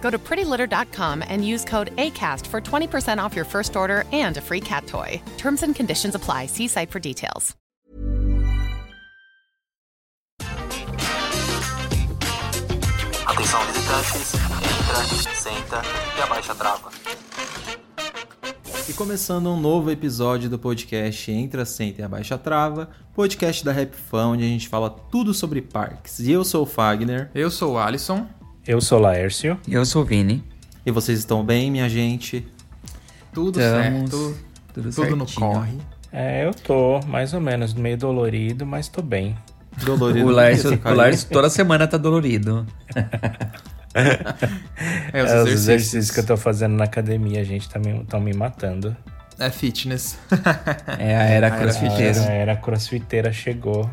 Go to prettylitter.com and use code ACAST for 20% off your first order and a free cat toy. Terms and conditions apply. See site for details. Atenção visitantes, entra, senta e abaixa a trava. E começando um novo episódio do podcast Entra, Senta e Abaixa a Trava, podcast da Rap Fun, onde a gente fala tudo sobre parques. E eu sou o Fagner. Eu sou o Alisson. Eu sou o Laércio. E eu sou o Vini. E vocês estão bem, minha gente? Tudo Estamos, certo. Tudo, Tudo no corre. É, eu tô mais ou menos meio dolorido, mas tô bem. Dolorido. O Você o caiu? Lárcio toda semana tá dolorido. É, os É, os exercícios. exercícios que eu tô fazendo na academia, a gente tá me, tão me matando. É fitness. É a era A era. A era crossfiteira chegou.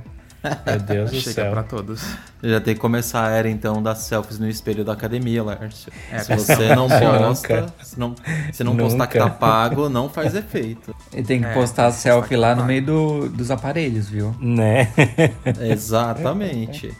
Meu Deus do Chega céu. pra todos. Já tem que começar a era, então, das selfies no espelho da academia, Lárcio. É, se você não Nunca. posta, se não, se não postar que tá pago, não faz efeito. E tem que É, postar a tem que selfie lá no meio do- dos aparelhos, viu? Né? Exatamente.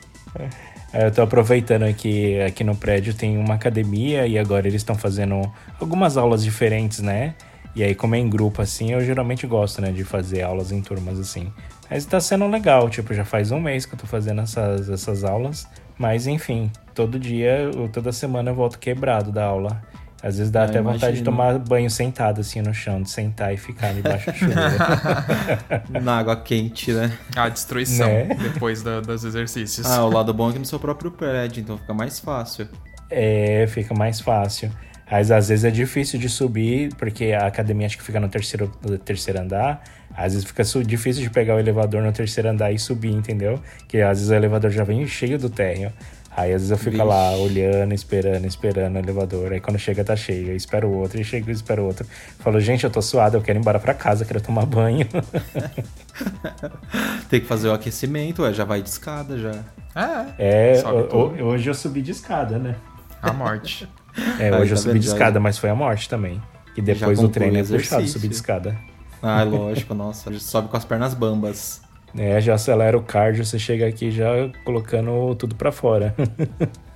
Eu tô aproveitando aqui, aqui no prédio tem uma academia e agora eles estão fazendo algumas aulas diferentes, né? E aí, como é em grupo assim, eu geralmente gosto, né, de fazer aulas em turmas assim. Mas tá sendo legal, tipo, já faz um mês que eu tô fazendo essas, essas aulas. Mas enfim, todo dia, ou toda semana eu volto quebrado da aula. Às vezes dá Ah, até vontade de imagino. tomar banho sentado assim no chão, de sentar e ficar debaixo da chuva. Na água quente, né? A destruição Né? depois da- dos exercícios. Ah, o lado bom é que no seu próprio prédio, então fica mais fácil. É, fica mais fácil. Mas às vezes é difícil de subir, porque a academia acho que fica no terceiro, no terceiro andar. Às vezes fica difícil de pegar o elevador no terceiro andar e subir, entendeu? Que às vezes o elevador já vem cheio do térreo. Aí às vezes eu fico Vixe. lá olhando, esperando, esperando o elevador. Aí quando chega tá cheio, eu espero o outro, e chega e espero o outro. Falo, gente, eu tô suado, eu quero ir embora pra casa, quero tomar banho. Tem que fazer o aquecimento, ué, já vai de escada já. É, É, hoje eu subi de escada, né? a morte. É, Aí, hoje eu tá subi de escada, mas foi a morte também. E depois do treino é puxado subir de escada. Ah, lógico, nossa. Sobe com as pernas bambas. É, já acelera o cardio, você chega aqui já colocando tudo pra fora.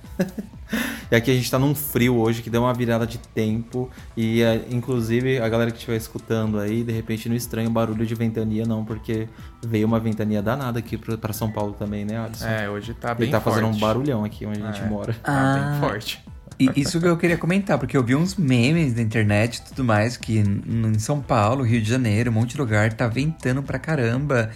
E aqui a gente tá num frio hoje que deu uma virada de tempo. E é, inclusive a galera que estiver escutando aí, de repente não estranha o barulho de ventania, não, porque veio uma ventania danada aqui pra, pra São Paulo também, né, Alisson? É, hoje tá bem Ele tá fazendo um forte. barulhão aqui onde a gente É. mora. Tá Ah. bem forte. E isso que eu queria comentar, porque eu vi uns memes na internet e tudo mais, que em São Paulo, Rio de Janeiro, um monte de lugar, tá ventando pra caramba.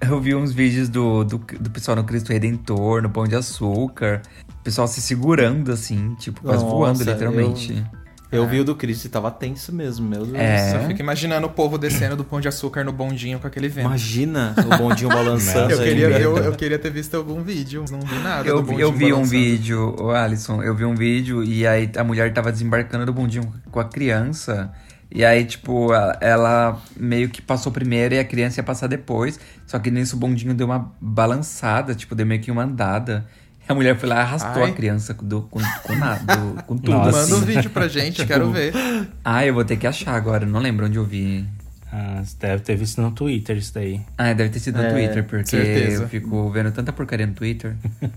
Eu vi uns vídeos do, do, do pessoal no Cristo Redentor, no Pão de Açúcar, o pessoal se segurando assim, tipo, quase Nossa, voando, literalmente. Eu vi o do Chris e tava tenso mesmo, meu Deus. É. Só fico imaginando o povo descendo do pão de açúcar no bondinho com aquele vento. Imagina o bondinho balançando eu, queria, eu, eu queria ter visto algum vídeo, não vi nada. Eu, do vi- bondinho eu vi um balançando. vídeo, o Alisson, eu vi um vídeo e aí a mulher tava desembarcando do bondinho com a criança. E aí, tipo, a- ela meio que passou primeiro e a criança ia passar depois. Só que nisso o bondinho deu uma balançada, tipo, deu meio que uma andada. A mulher foi lá e arrastou Ai. a criança do, com, com nada, do- com tudo. Nossa. assim. Manda um vídeo pra gente, quero ver. Ah, eu vou ter que achar agora, eu não lembro onde eu vi. Ah, você deve ter visto no Twitter isso daí. Ah, deve ter sido no É, Twitter, porque certeza. eu fico vendo tanta porcaria no Twitter.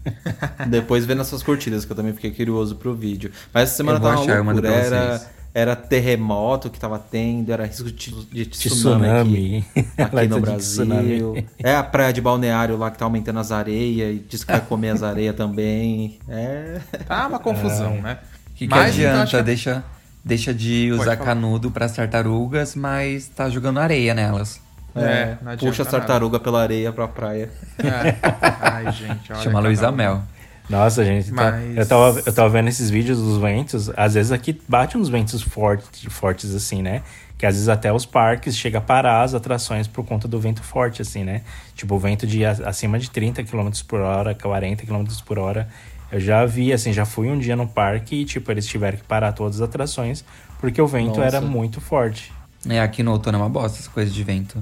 Depois vê nas suas curtidas, que eu também fiquei curioso pro vídeo. Mas essa semana Eu vou tava uma achar, eu mando loucura. pra Era, vocês. Era terremoto que tava tendo, era risco de, de tsunami, Tsunami. aqui, aqui no Brasil. É a praia de balneário lá que tá aumentando as areias e diz que vai comer as areias também. É. Tá uma confusão, né? O que, que Mas, então, adianta? que- Deixa, deixa de usar canudo pras tartarugas, mas tá jogando areia nelas. É, não adianta Puxa as nada. tartarugas pela areia pra praia. É. Ai, gente, olha. Chama Luísa um. Mel. Nossa, gente, tá- Mas- eu, tava, eu tava vendo esses vídeos dos ventos. Às vezes aqui bate uns ventos fortes, fortes assim, né? Que às vezes até os parques chega a parar as atrações por conta do vento forte, assim, né? Tipo, o vento de acima de 30 km por hora, 40 km por hora. Eu já vi, assim, já fui um dia no parque e, tipo, eles tiveram que parar todas as atrações porque o vento Nossa. era muito forte. É, aqui no outono é uma bosta essa coisa de vento.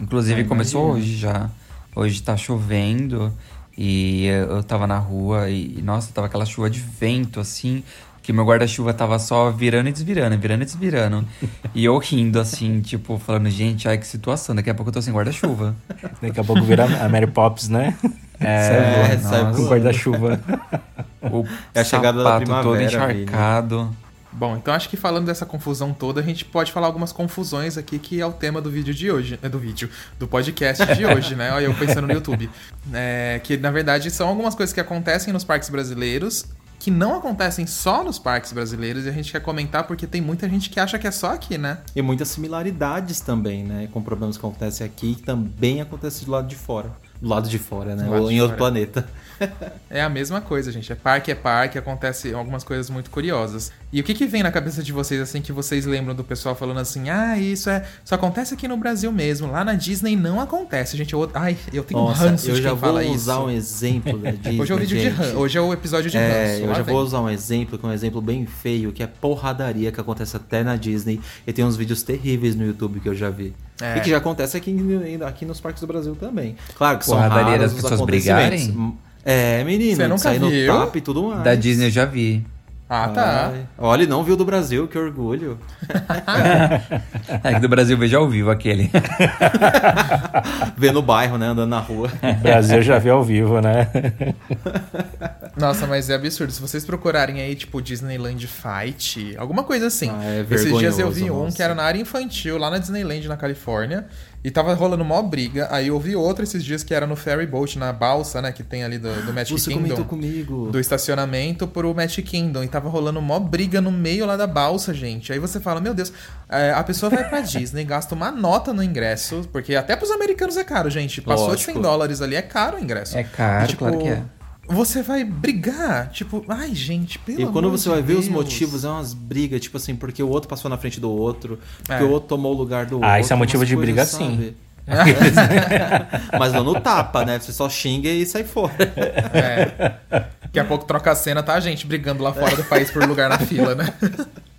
Inclusive, Ah, começou hoje já. Hoje tá chovendo e eu tava na rua e, nossa, tava aquela chuva de vento, assim, que meu guarda-chuva tava só virando e desvirando, virando e desvirando. e eu rindo, assim, tipo, falando, gente, ai que situação, daqui a pouco eu tô sem guarda-chuva. Daqui a pouco vira a Mary Poppins, né? É, É, sai Com guarda-chuva. o É a chegada da sapato todo primavera, Vini. Bom, então acho que falando dessa confusão toda, a gente pode falar algumas confusões aqui, que é o tema do vídeo de hoje. É do vídeo, do podcast de hoje, né? Olha, eu pensando no YouTube. É, que na verdade são algumas coisas que acontecem nos parques brasileiros. Que não acontecem só nos parques brasileiros e a gente quer comentar porque tem muita gente que acha que é só aqui, né? E muitas similaridades também, né? Com problemas que acontecem aqui que também acontecem do lado de fora. Do lado de fora, né? Ou em outro fora. planeta. É a mesma coisa, gente. É parque, é parque, acontece algumas coisas muito curiosas. E o que, que vem na cabeça de vocês, assim, que vocês lembram do pessoal falando assim, ah, isso é. Só acontece aqui no Brasil mesmo. Lá na Disney não acontece, gente. Eu, ai, eu tenho um Nossa, ranço eu de já quem vou fala usar isso. um exemplo da Disney. Hoje é o vídeo de gente. ranço. Hoje é o episódio de É, ranço. eu já vem. vou usar um exemplo, que é um exemplo bem feio, que é porradaria que acontece até na Disney. E tem uns vídeos terríveis no YouTube que eu já vi. É. E que já acontece aqui, aqui nos parques do Brasil também. Claro que são Porradaria raros das pessoas acontecimentos. brigarem? É, menino, Você nunca sair no viu? tapa e tudo mais. Da Disney eu já vi. Ah, tá. Ai, Olha, não viu do Brasil, que orgulho. É que do Brasil eu vejo ao vivo aquele. Vê no bairro, né? Andando na rua. O Brasil já viu ao vivo, né? Nossa, mas é absurdo. Se vocês procurarem aí, tipo, Disneyland Fight, alguma coisa assim. Ah, é Esses dias eu vi um nossa. que era na área infantil, lá na Disneyland, na Califórnia. E tava rolando mó briga. Aí eu vi outro esses dias que era no ferry boat, na balsa, né? Que tem ali do, do Magic Você Kingdom. comigo. Do estacionamento pro Magic Kingdom. E tava rolando mó briga no meio lá da balsa, gente. Aí você fala, meu Deus, é, a pessoa vai pra Disney, gasta uma nota no ingresso, porque até pros americanos é caro, gente. Passou de Lógico. 100 dólares ali, é caro o ingresso. É caro, E, tipo, claro que é. Você vai brigar, tipo, ai, gente, pelo E quando amor você de vai ver os Deus. motivos, é umas brigas, tipo assim, porque o outro passou na frente do outro, porque É. o outro tomou o lugar do outro. Ah, isso é motivo de briga, coisas, sim. sabe? Mas não no tapa, né? Você só xinga e sai fora. É. Daqui a pouco troca a cena, tá a gente brigando lá fora do país por lugar na fila, né?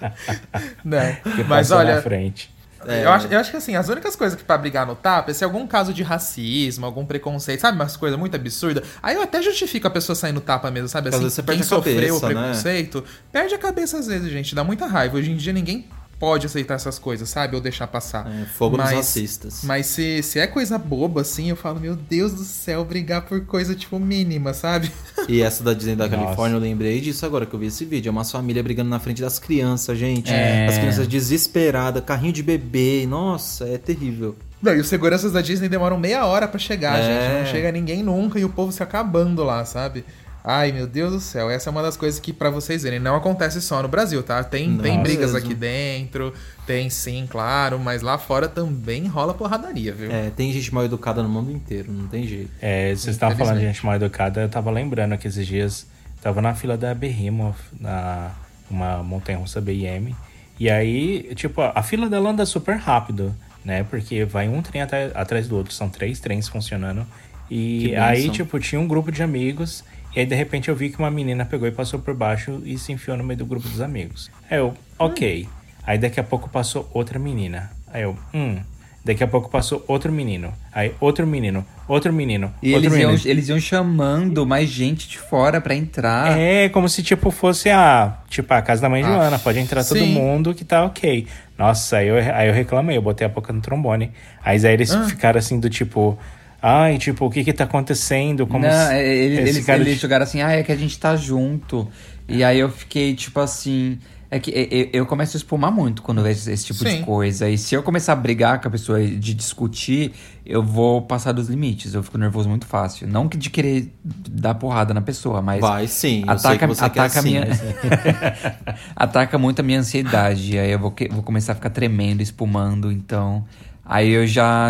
Não. Que Mas olha, na frente. É. Eu, acho, eu acho que assim, as únicas coisas que pra brigar no tapa é se algum caso de racismo, algum preconceito, sabe? Umas coisas muito absurdas. Aí eu até justifico a pessoa sair no tapa mesmo, sabe? Às Assim, vezes você quem perde a sofreu o cabeça, né? preconceito, perde a cabeça às vezes, gente. Dá muita raiva. Hoje em dia ninguém pode aceitar essas coisas, sabe? Ou deixar passar. É, fogo nos Mas- racistas. Mas se, se é coisa boba, assim, eu falo, meu Deus do céu, brigar por coisa, tipo, mínima, sabe? E essa da Disney da Nossa. Califórnia, eu lembrei disso agora que eu vi esse vídeo. É uma família brigando na frente das crianças, gente. É. As crianças desesperadas, carrinho de bebê. Nossa, é terrível. Não, e os seguranças da Disney demoram meia hora pra chegar, É. gente. Não chega ninguém nunca e o povo se acabando lá, sabe? Ai, meu Deus do céu. Essa é uma das coisas que, pra vocês verem, não acontece só no Brasil, tá? Tem, tem brigas mesmo. aqui dentro, tem sim, claro, mas lá fora também rola porradaria, viu? É, tem gente mal educada no mundo inteiro, não tem jeito. É, vocês estavam falando de gente mal educada, eu tava lembrando que esses dias tava na fila da Behemoth, na uma montanha-russa BM. E aí, tipo, a fila dela anda super rápido, né? Porque vai um trem atrás do outro, são três trens funcionando. E aí, tipo, tinha um grupo de amigos. E aí, de repente, eu vi que uma menina pegou e passou por baixo e se enfiou no meio do grupo dos amigos. Aí eu, ok. Aí daqui a pouco passou outra menina. Aí eu, hum. Daqui a pouco passou outro menino. Aí outro menino, outro menino, E outro eles iam, menino. eles iam chamando mais gente de fora pra entrar. É, como se tipo fosse a, tipo, a casa da mãe Ah, Joana, pode entrar todo sim. mundo que tá ok. Nossa, aí eu, aí eu reclamei, eu botei a boca no trombone. Aí, aí eles Ah. ficaram assim do tipo, ai, tipo, o que que tá acontecendo? Como Não, se- é, eles, eles eles, ficaram eles jogaram assim, ah, é que a gente tá junto. E aí eu fiquei, tipo assim. É que eu, começo a espumar muito quando eu vejo esse tipo Sim. de coisa. E se eu começar a brigar com a pessoa de discutir, eu vou passar dos limites. Eu fico nervoso muito fácil. Não que de querer dar porrada na pessoa, mas. Vai sim, ataca, ataca sim, minha mas- ataca muito a minha ansiedade. Aí eu vou, que- vou começar a ficar tremendo, espumando, então. Aí eu já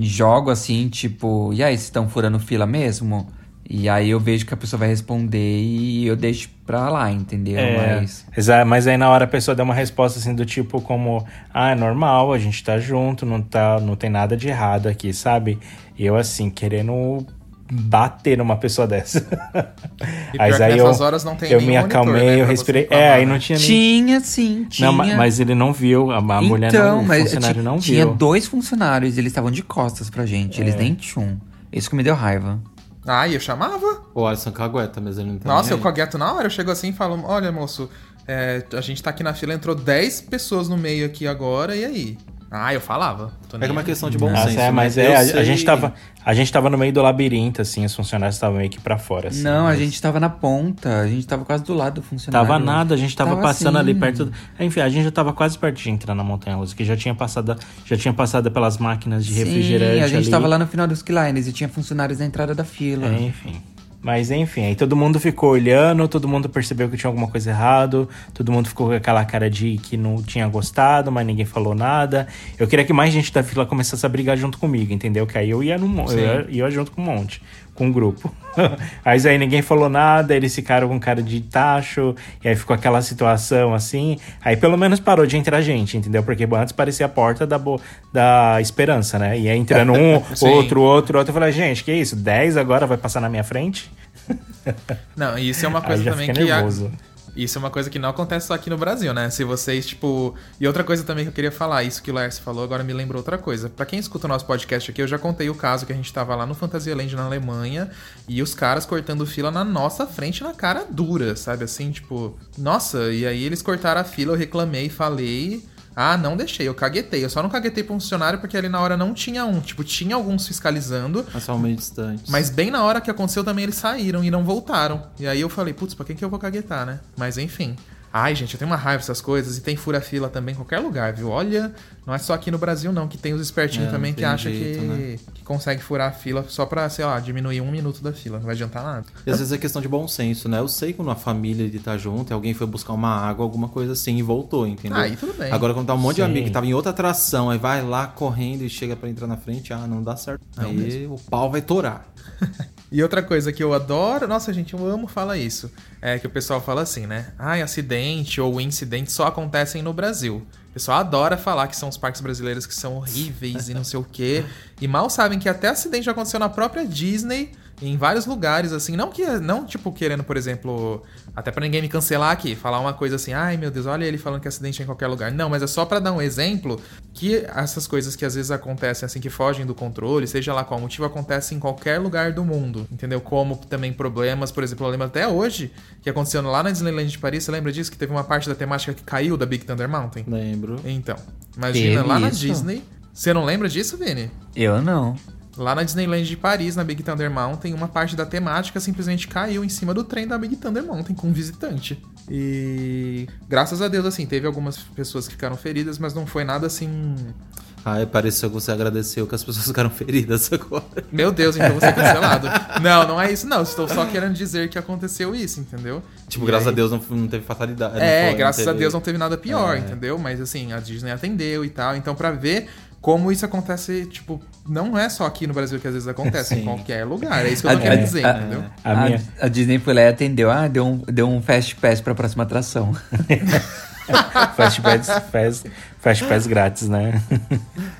jogo assim, tipo, e aí, vocês estão furando fila mesmo? E aí eu vejo que a pessoa vai responder e eu deixo pra lá, entendeu? É, Mas. mas aí na hora a pessoa dá uma resposta assim do tipo como, ah, é normal, a gente tá junto, não, tá, não tem nada de errado aqui, sabe? E eu assim, querendo bater numa pessoa dessa. E pior que nessas horas não tem eu me monitor, acalmei, né, eu respirei. é, aí né? não tinha nem... Tinha sim, tinha. Não, ma- mas ele não viu, a, a mulher então, não, o mas funcionário não tinha viu. dois funcionários e eles estavam de costas pra gente. Eles É. nem tinham. Isso que me deu raiva. Ah, e eu chamava? O Alisson cagueta, mas ele não tá Nossa, eu aí. cagueto na hora. Eu chego assim e falo: Olha, moço, é, a gente tá aqui na fila, entrou 10 pessoas no meio aqui agora, e aí? Ah, eu falava. Tô É nem uma questão de bom Nossa, senso. é, mas né? é, Eu a, a gente tava, a gente tava no meio do labirinto, assim, os funcionários estavam meio que pra fora, assim. não, a mas- gente tava na ponta. A gente tava quase do lado do funcionário. Tava nada, a gente tava, passando ali assim. perto. do- Enfim, a gente já tava quase perto de entrar na montanha russa, que já tinha passado, já tinha passado pelas máquinas de refrigerante. Sim, a gente ali. tava lá no final dos Skylines e tinha funcionários na entrada da fila. É, enfim. Mas enfim, aí todo mundo ficou olhando, todo mundo percebeu que tinha alguma coisa errado, todo mundo ficou com aquela cara de que não tinha gostado, mas ninguém falou nada. Eu queria que mais gente da fila começasse a brigar junto comigo, entendeu? Que aí eu ia, no, eu ia, ia junto com um monte, com um grupo. Mas aí ninguém falou nada, eles ficaram com cara de tacho, e aí ficou aquela situação assim. Aí pelo menos parou de entrar gente, entendeu? Porque antes parecia a porta da, da esperança, né? Ia entrando um, outro, outro, outro. Eu falei, gente, que isso? 10 agora vai passar na minha frente? Não, e isso é uma Aí coisa também que. a- nervoso. Isso é uma coisa que não acontece só aqui no Brasil, né? Se vocês, tipo. E outra coisa também que eu queria falar, isso que o Lars falou, agora me lembrou outra coisa. Pra quem escuta o nosso podcast aqui, eu já contei o caso que a gente tava lá no Fantasyland na Alemanha e os caras cortando fila na nossa frente, na cara dura, sabe? Assim, tipo. Nossa, e aí eles cortaram a fila, eu reclamei, falei. Ah, não deixei, eu caguetei. Eu só não caguetei pra um funcionário porque ali na hora não tinha um. Tipo, tinha alguns fiscalizando. Mas só meio distante. Mas bem na hora que aconteceu também eles saíram e não voltaram. E aí eu falei, putz, pra quem que eu vou caguetar, né? Mas enfim. Ai, gente, eu tenho uma raiva dessas coisas. E tem fura-fila também em qualquer lugar, viu? Olha, não é só aqui no Brasil, não, que tem os espertinhos É, também que acham que, né? que consegue furar a fila só pra, sei lá, diminuir um minuto da fila. Não vai adiantar nada. E às vezes é questão de bom senso, né? Eu sei quando a família de tá junto e alguém foi buscar uma água, alguma coisa assim, e voltou, entendeu? Ah, Aí tudo bem. Agora quando tá um monte de Sim. amigo que tava em outra atração, aí vai lá correndo e chega pra entrar na frente, ah, não dá certo. Não aí o pau vai torar. E outra coisa que eu adoro, nossa gente, eu amo falar isso, é que o pessoal fala assim, né? Ai, acidente ou incidente só acontecem no Brasil. O pessoal adora falar que são os parques brasileiros que são horríveis e não sei o quê. E mal sabem que até acidente já aconteceu na própria Disney, em vários lugares, assim. Não que não, tipo, querendo, por exemplo, até pra ninguém me cancelar aqui, falar uma coisa assim, ai meu Deus, olha ele falando que acidente é em qualquer lugar. Não, mas é só pra dar um exemplo que essas coisas que às vezes acontecem, assim, que fogem do controle, seja lá qual motivo, acontece em qualquer lugar do mundo, entendeu? Como também problemas, por exemplo, eu lembro até hoje que aconteceu lá na Disneyland de Paris, você lembra disso? Que teve uma parte da temática que caiu da Big Thunder Mountain? Lembro. Então, imagina, Teve lá na isso? Disney. Você não lembra disso, Vini? Eu não. Lá na Disneyland de Paris, na Big Thunder Mountain, uma parte da temática simplesmente caiu em cima do trem da Big Thunder Mountain com um visitante. E graças a Deus, assim, teve algumas pessoas que ficaram feridas, mas não foi nada assim. Ai, pareceu que você agradeceu que as pessoas ficaram feridas agora. Meu Deus, então você é cancelado. não, não é isso, não. Estou só querendo dizer que aconteceu isso, entendeu? Tipo, E graças aí- a Deus não, não teve fatalidade. É, foi, graças não a teve- Deus não teve nada pior, É. entendeu? Mas assim, a Disney atendeu e tal. Então, pra ver como isso acontece, tipo, não é só aqui no Brasil que às vezes acontece, em qualquer lugar. É isso que eu tô A- querendo a- dizer, a- entendeu? A A, minha- a Disney foi lá e atendeu. Ah, deu um, deu um fast pass pra próxima atração. Fast pass, fast, fast pass grátis, né?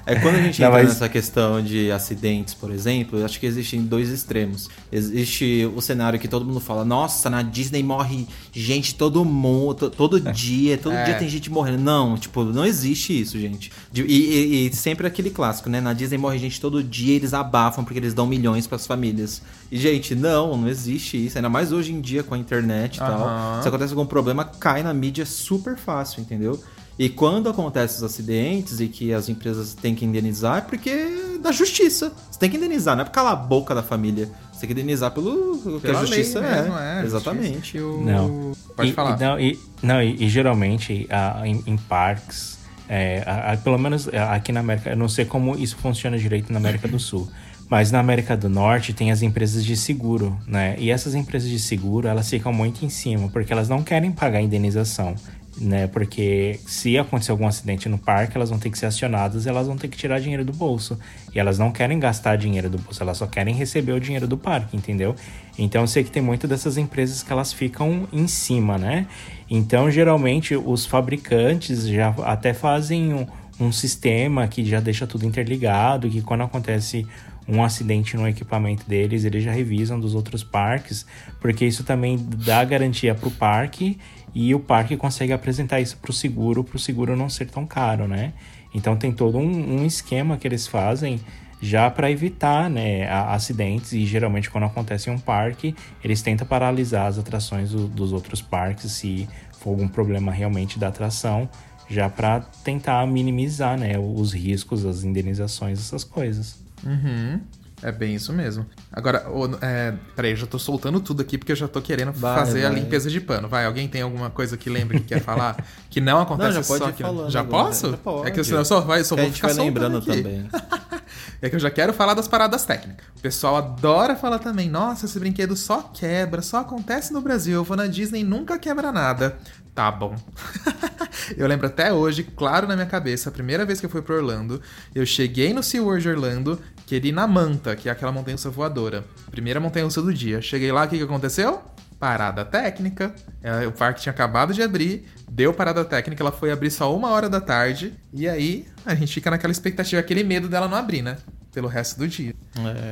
É quando a gente Não, entra mas- nessa questão de acidentes, por exemplo, eu acho que existem dois extremos. Existe o cenário que todo mundo fala, nossa, na Disney morre gente todo mundo, todo dia, todo É. dia tem gente morrendo. Não, tipo, não existe isso, gente. E, e- e sempre aquele clássico, né? Na Disney morre gente todo dia e eles abafam porque eles dão milhões pras famílias. E, gente, não, não existe isso. Ainda mais hoje em dia com a internet e Aham. tal. Se acontece algum problema, cai na mídia super fácil, entendeu? E quando acontecem os acidentes e que as empresas têm que indenizar, é porque é da justiça. Você tem que indenizar, não é por calar a boca da família. Você tem que indenizar pelo que Pela a justiça lei é. mesmo, é. Exatamente. Justiça que o- Não. Pode E- falar. E, não, e, não, e, e geralmente a- em, em parques, é, a- a- pelo menos é, aqui na América, eu não sei como isso funciona direito na América do Sul, mas na América do Norte tem as empresas de seguro, né? E essas empresas de seguro, elas ficam muito em cima, porque elas não querem pagar indenização. Né, porque se acontecer algum acidente no parque, elas vão ter que ser acionadas elas vão ter que tirar dinheiro do bolso. E elas não querem gastar dinheiro do bolso, elas só querem receber o dinheiro do parque, entendeu? Então eu sei que tem muitas dessas empresas que elas ficam em cima, né? Então geralmente os fabricantes já até fazem um, um sistema que já deixa tudo interligado, que quando acontece um acidente no equipamento deles, eles já revisam dos outros parques, porque isso também dá garantia para o parque e o parque consegue apresentar isso para o seguro, para o seguro não ser tão caro, né? Então tem todo um, um esquema que eles fazem já para evitar né, acidentes e geralmente quando acontece em um parque eles tentam paralisar as atrações do- dos outros parques se for algum problema realmente da atração já para tentar minimizar né, os riscos, as indenizações, essas coisas. Uhum. É bem isso mesmo. Agora, é, peraí, eu já tô soltando tudo aqui porque eu já tô querendo Vai, fazer a vai. limpeza de pano. Vai, alguém tem alguma coisa que lembre que quer falar? Que não acontece Não, já pode só aqui. falando já agora, posso? já pode. É que senão eu só, vai, só Que a vou ficar lembrando aqui. também. É que eu já quero falar das paradas técnicas. O pessoal adora falar também. Nossa, esse brinquedo só quebra, só acontece no Brasil. Eu vou na Disney e nunca quebra nada. Tá bom. eu lembro até hoje, claro na minha cabeça, a primeira vez que eu fui pro Orlando, eu cheguei no SeaWorld Orlando, queria ir na Manta, que é aquela montanha-russa voadora. Primeira montanha-russa do dia. Cheguei lá, o que, que aconteceu? Parada técnica. É, O parque tinha acabado de abrir, deu parada técnica, ela foi abrir só uma hora da tarde, e aí a gente fica naquela expectativa, aquele medo dela não abrir, né? Pelo resto do dia.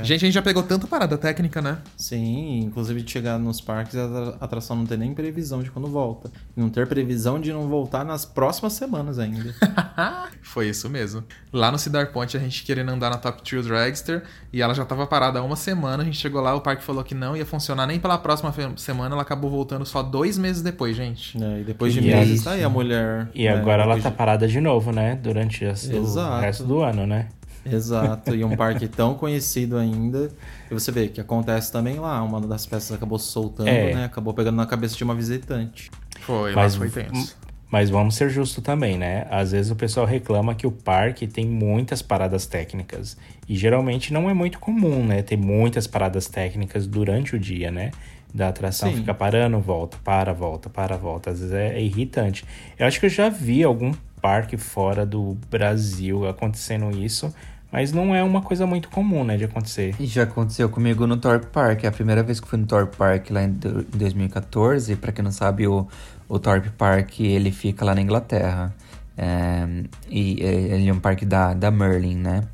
É. Gente, a gente já pegou tanto parada técnica, né? Sim, inclusive de chegar nos parques, a atração não ter nem previsão de quando volta. Não ter previsão de não voltar nas próximas semanas ainda. Foi isso mesmo. Lá no Cedar Point, a gente querendo andar na Top Thrill Dragster e ela já tava parada há uma semana. A gente chegou lá, o parque falou que não ia funcionar nem pela próxima semana. Ela acabou voltando só dois meses depois, gente. É, e depois de E meses, aí- tá aí a mulher. E né, agora ela tá de- parada de novo, né? Durante o resto do ano, né? Exato, e um parque tão conhecido ainda. E você vê que acontece também lá. Uma das peças acabou soltando, É. né? Acabou pegando na cabeça de uma visitante. Foi, Mas, mas foi tenso. mas vamos ser justos também, né? Às vezes o pessoal reclama que o parque tem muitas paradas técnicas. E geralmente não é muito comum, né? Ter muitas paradas técnicas durante o dia, né? Da atração Sim. fica parando, volta, para, volta, para, volta. Às vezes é, é irritante. Eu acho que eu já vi algum parque fora do Brasil acontecendo isso, mas não é uma coisa muito comum, né? De acontecer. E já aconteceu comigo no Thorpe Park. É a primeira vez que fui no Thorpe Park lá em do- em 2014. Pra quem não sabe, o, o Thorpe Park ele fica lá na Inglaterra. É, e é, ele é um parque da, da Merlin, né?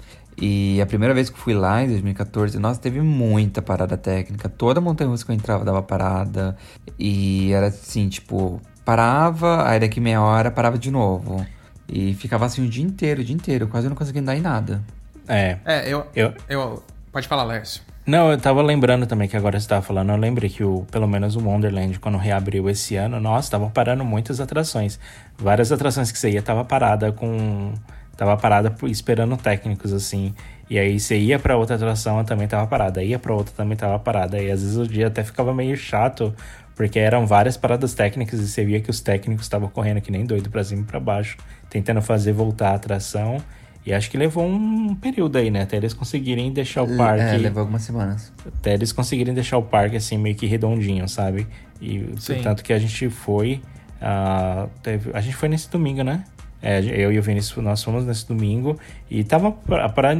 E a primeira vez que fui lá, em 2014, nossa, teve muita parada técnica. Toda montanha-russa que eu entrava dava parada. E era assim, tipo, parava, aí daqui meia hora parava de novo. E ficava assim o dia inteiro, o dia inteiro. Quase não conseguia andar em nada. É. É, eu, Eu, eu. Pode falar, Lércio. Não, eu tava lembrando também que agora você tava falando, eu lembrei que o, pelo menos o Wonderland, quando reabriu esse ano, nossa, tava parando muitas atrações. Várias atrações que você ia tava parada com. Tava parada esperando técnicos, assim. E aí você ia pra outra atração, também tava parada. Ia pra outra, também tava parada. E às vezes o dia até ficava meio chato, porque eram várias paradas técnicas e você via que os técnicos estavam correndo que nem doido pra cima e pra baixo, tentando fazer voltar a atração. E acho que levou um período aí, né? Até eles conseguirem deixar o parque. É, levou algumas semanas. Até eles conseguirem deixar o parque assim meio que redondinho, sabe? E Sim. tanto que a gente foi. ah, teve- a gente foi nesse domingo, né? É, eu e o Vinícius, nós fomos nesse domingo e tava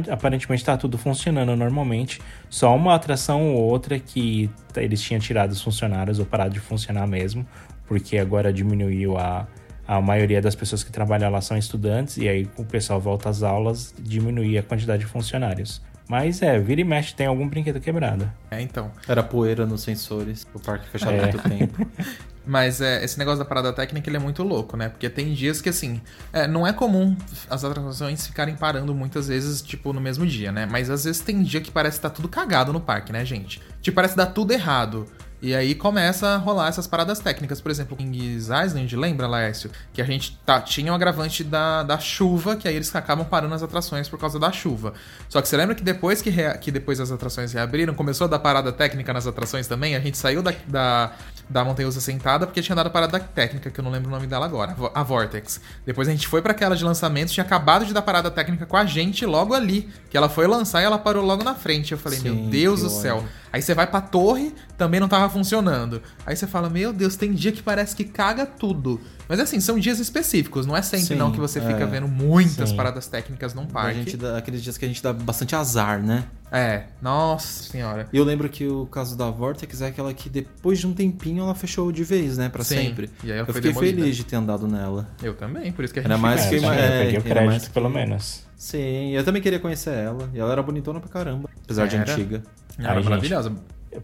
aparentemente tá tudo funcionando normalmente. Só uma atração ou outra que eles tinham tirado os funcionários ou parado de funcionar mesmo, porque agora diminuiu a, a maioria das pessoas que trabalham lá são estudantes, e aí o pessoal volta às aulas, diminuir a quantidade de funcionários. Mas é, vira e mexe, tem algum brinquedo quebrado. É, então. Era poeira nos sensores, o parque fechado É. muito tempo. Mas é, esse negócio da parada técnica ele é muito louco, né? Porque tem dias que, assim, é, não é comum as atrações ficarem parando muitas vezes, tipo, no mesmo dia, né? Mas às vezes tem dia que parece que tá tudo cagado no parque, né, gente? Tipo, parece dar tudo errado. E aí começa a rolar essas paradas técnicas. Por exemplo, King's Island, lembra, Laércio? Que a gente tá, tinha o agravante da, da chuva, que aí eles acabam parando as atrações por causa da chuva. Só que você lembra que depois que, rea- que depois as atrações reabriram, começou a dar parada técnica nas atrações também? A gente saiu da, da, da Montanha sentada porque tinha dado parada técnica, que eu não lembro o nome dela agora, a Vo- a Vortex. Depois a gente foi pra aquela de lançamento, tinha acabado de dar parada técnica com a gente logo ali. Que ela foi lançar e ela parou logo na frente. Eu falei, Sim, meu Deus do céu. ódio. Aí você vai pra torre, também não tava funcionando. Aí você fala, meu Deus, tem dia que parece que caga tudo. Mas assim, são dias específicos, não é sempre Sim, não que você fica é. vendo muitas Sim. paradas técnicas num A parque. dá, aqueles dias que a gente dá bastante azar, né? É, nossa senhora. E eu lembro que o caso da Vortex é aquela que depois de um tempinho ela fechou de vez, né? Pra Sim, sempre. e aí eu fiquei demolida. feliz de ter andado nela. Eu também, por isso que a gente Era mais É, que eu uma- já é, peguei o era mais crédito, que- pelo menos. Sim, eu também queria conhecer ela. E ela era bonitona pra caramba. Apesar de Era. antiga. Ela Ai, é gente.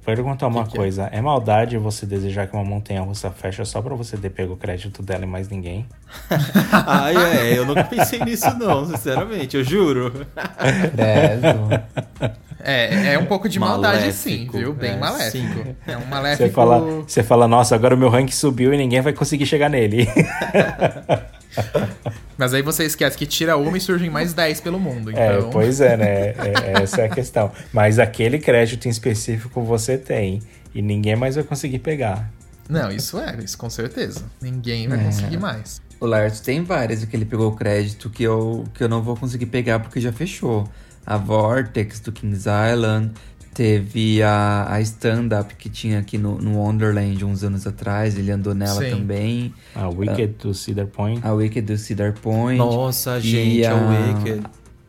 Perguntar uma Que que é? coisa: é? maldade você desejar que uma montanha russa feche só pra você ter pego o crédito dela e mais ninguém? Ai, é, eu nunca pensei nisso, não, sinceramente, eu juro. Credo. É, é um pouco de maldade sim, Maléfico. viu? Bem É, maléfico. sim. É um maléfico. Você fala, você fala, nossa, agora o meu rank subiu e ninguém vai conseguir chegar nele. Mas aí você esquece que tira uma e surgem mais 10 pelo mundo. Então... É, pois é, né? É- essa é a questão. Mas aquele crédito em específico você tem. E ninguém mais vai conseguir pegar. Não, isso é, isso com certeza. Ninguém vai É. conseguir mais. O Lars tem várias que ele pegou o crédito que eu, que eu não vou conseguir pegar porque já fechou. A Vortex do Kings Island. Teve a, a stand-up que tinha aqui no, no Wonderland uns anos atrás. Ele andou nela Sim. também. A Wicked do Cedar Point. A Wicked do Cedar Point. Nossa, E gente, a- a Wicked.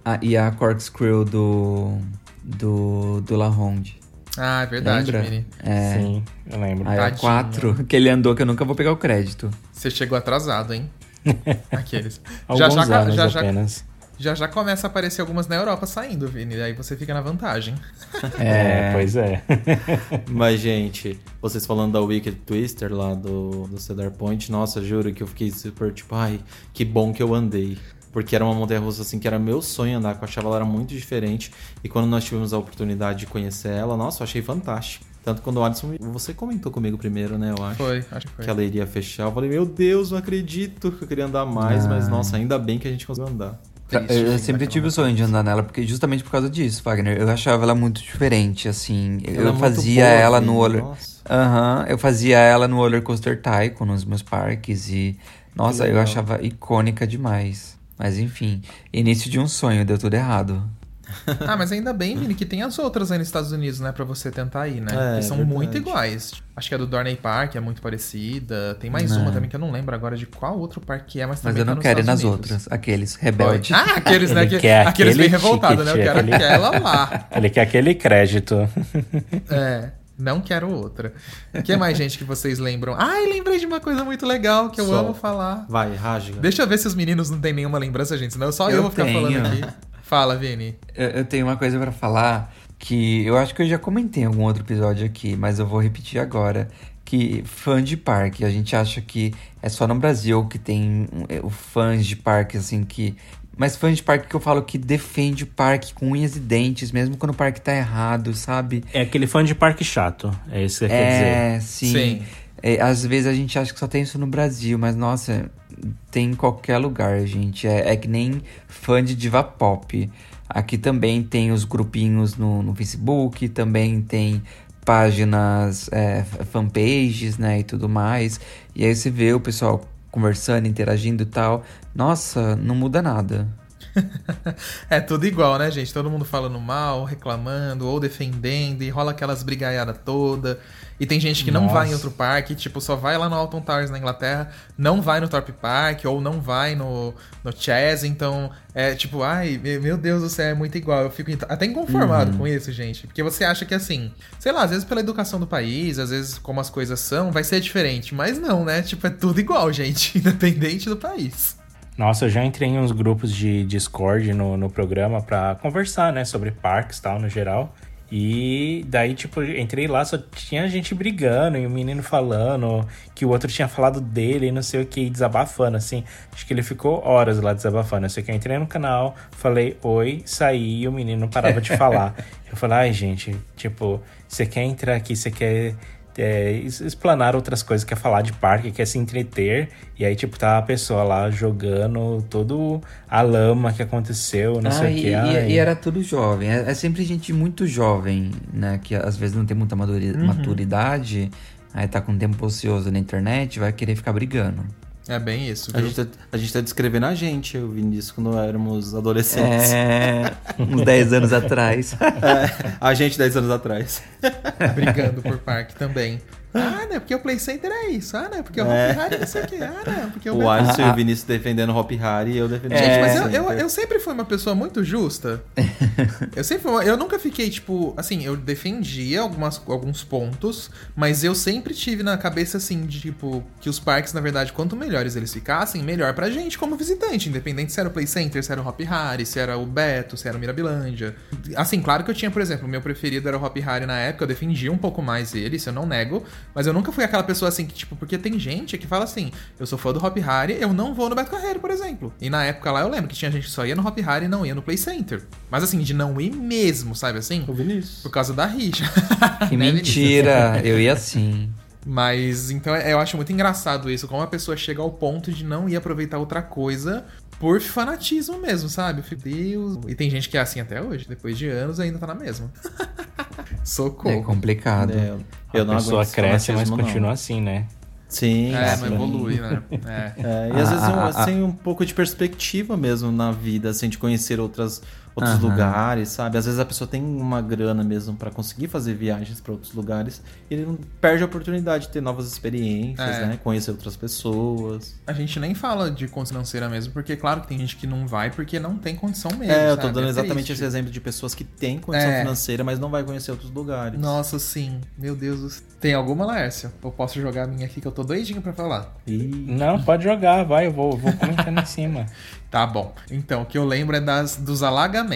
a- e a Corkscrew do, do, do La Ronde. Ah, é verdade, Lembra? Mini. É. Sim, eu lembro. Aí a Tadinho. 4 que ele andou que eu nunca vou pegar o crédito. Você chegou atrasado, hein? Aqueles. Alguns já, já, anos já, já, apenas. Já já começa a aparecer algumas na Europa saindo, Vini. Aí você fica na vantagem. É, pois é. Mas, gente, vocês falando da Wicked Twister lá do, do Cedar Point, nossa, juro que eu fiquei super tipo, ai, que bom que eu andei. Porque era uma montanha russa assim que era meu sonho andar, que eu achava ela era muito diferente. E quando nós tivemos a oportunidade de conhecer ela, nossa, eu achei fantástico. Tanto quando o Alisson, você comentou comigo primeiro, né, eu acho. Foi, acho que foi. Que ela iria fechar. Eu falei, meu Deus, não acredito que eu queria andar mais, mas Ah. nossa, ainda bem que a gente conseguiu andar. Eu sim, sempre tive o sonho de andar nela, porque justamente por causa disso, Wagner. Eu achava ela muito diferente, assim. Ela é eu muito fazia boa, ela Vini, no roller. Aham, eu fazia ela no roller coaster Tycoon nos meus parques e nossa, eu achava icônica demais. Mas enfim, início de um sonho, deu tudo errado. Ah, mas ainda bem, Vini, que tem as outras aí nos Estados Unidos, né? Pra você tentar ir, né? É, que são verdade. muito iguais. Acho que a do Dorney Park é muito parecida. Tem mais Não. uma também que eu não lembro agora de qual outro parque que é, mas Mas também eu tá não nos quero ir nas Estados Unidos. outras, aqueles rebelde. Ah, aqueles, né? Ele que- quer aqueles bem revoltados, né? Eu quero aquele- aquela lá. Ele quer aquele crédito. É, não quero outra. O que mais, gente, que vocês lembram? Ai, lembrei de uma coisa muito legal que eu Sol. amo falar. Vai, rasga. Deixa eu ver se os meninos não têm nenhuma lembrança, gente. Senão só eu, Eu vou ficar tenho. falando aqui. Fala, Vini. Eu, eu tenho uma coisa pra falar que eu acho que eu já comentei em algum outro episódio aqui, mas eu vou repetir agora. Que fã de parque, a gente acha que é só no Brasil que tem é, o fãs de parque, assim, que. Mas fãs de parque que eu falo que defende o parque com unhas e dentes, mesmo quando o parque tá errado, sabe? É aquele fã de parque chato. É isso que você quer dizer. É, sim. Sim. É, às vezes a gente acha que só tem isso no Brasil, mas nossa, tem em qualquer lugar, gente. É, é que nem fã de diva pop. Aqui também tem os grupinhos no, no Facebook, também tem páginas, é, fanpages, né, e tudo mais. E aí você vê o pessoal conversando, interagindo e tal. Nossa, não muda nada. é tudo igual, né, gente? Todo mundo falando mal, reclamando ou defendendo e rola aquelas brigaiadas toda. E tem gente que não Nossa. vai em outro parque, tipo, só vai lá no Alton Towers na Inglaterra, não vai no Thorpe Park ou não vai no, no Chess, então é tipo, ai, me- meu Deus do céu, é muito igual. Eu fico até inconformado com isso, gente. Porque você acha que assim, sei lá, às vezes pela educação do país, às vezes como as coisas são, vai ser diferente. Mas não, né? Tipo, é tudo igual, gente, independente do país. Nossa, eu já entrei em uns grupos de Discord no, no programa pra conversar, né, sobre parques e tal, no geral. E daí, tipo, entrei lá, só tinha gente brigando e o menino falando que o outro tinha falado dele e não sei o que, desabafando, assim. Acho que ele ficou horas lá desabafando. Eu sei que eu entrei no canal, falei oi, saí e o menino não parava de falar. Eu falei, ai, gente, tipo, você quer entrar aqui, você quer é, explanar outras coisas, quer falar de parque, quer se entreter. E aí, tipo, tá a pessoa lá jogando todo a lama que aconteceu, não Ah, sei o e, que. e- ai. e era tudo jovem. É, é sempre gente muito jovem, né? Que às vezes não tem muita Uhum. maturidade. Aí tá com tempo ocioso na internet, vai querer ficar brigando. É bem isso, A gente, tá, a gente tá descrevendo a gente, eu vi isso quando éramos adolescentes. É, uns 10 anos atrás. É, a gente 10 anos atrás. brigando por parque também. Ah, né? Porque o Play Center é isso. Ah, né? Porque o É. Hop Harry não sei o que. Ah, né? Porque o, O Alisson e o Vinícius defendendo Hop Harry e eu defendendo Gente, o mas eu, eu, eu sempre fui uma pessoa muito justa. eu sempre fui uma- Eu nunca fiquei, tipo, assim, eu defendia algumas, alguns pontos, mas eu sempre tive na cabeça, assim, de tipo, que os parques, na verdade, quanto melhores eles ficassem, melhor pra gente como visitante. Independente se era o Play Center, se era o Hop Harry, se era o Beto, se era o Mirabilândia. Assim, claro que eu tinha, por exemplo, o meu preferido era o Hop Harry na época, eu defendia um pouco mais ele, isso eu não nego, mas eu nunca fui aquela pessoa assim que, tipo, porque tem gente que fala assim, eu sou fã do Hop Harry, eu não vou no Beto Carreiro, por exemplo. E na época lá eu lembro que tinha gente que só ia no Hop Harry e não ia no Play Center. Mas assim, de não ir mesmo, sabe assim? O Vinícius. Por causa da rixa. Que Né, mentira! Eu ia assim. Mas então é- eu acho muito engraçado isso, como a pessoa chega ao ponto de não ir aproveitar outra coisa por fanatismo mesmo, sabe? Eu fico, Deus. E tem gente que é assim até hoje, depois de anos ainda tá na mesma. Socorro. É complicado. É, eu não a pessoa aguento esse cresce, mas fanatismo, não. continua assim, né? Sim, É, sim. mas evolui, né? É. É, e às Ah, vezes um, ah, ah. sem um pouco de perspectiva mesmo na vida, assim, de conhecer outras, outros Aham. lugares, sabe? Às vezes a pessoa tem uma grana mesmo pra conseguir fazer viagens pra outros lugares e ele não perde a oportunidade de ter novas experiências, É. né? Conhecer outras pessoas. A gente nem fala de condição financeira mesmo, porque claro que tem gente que não vai porque não tem condição mesmo. é, eu tô sabe? dando É exatamente triste. esse exemplo de pessoas que têm condição É. financeira, mas não vai conhecer outros lugares. Nossa, sim. Meu Deus do céu. Tem alguma, Laércio? Eu posso jogar a minha aqui que eu tô doidinho pra falar. E... Não, pode jogar, vai, eu vou, vou comentando em cima. Tá bom. Então, o que eu lembro é das, dos alagamentos.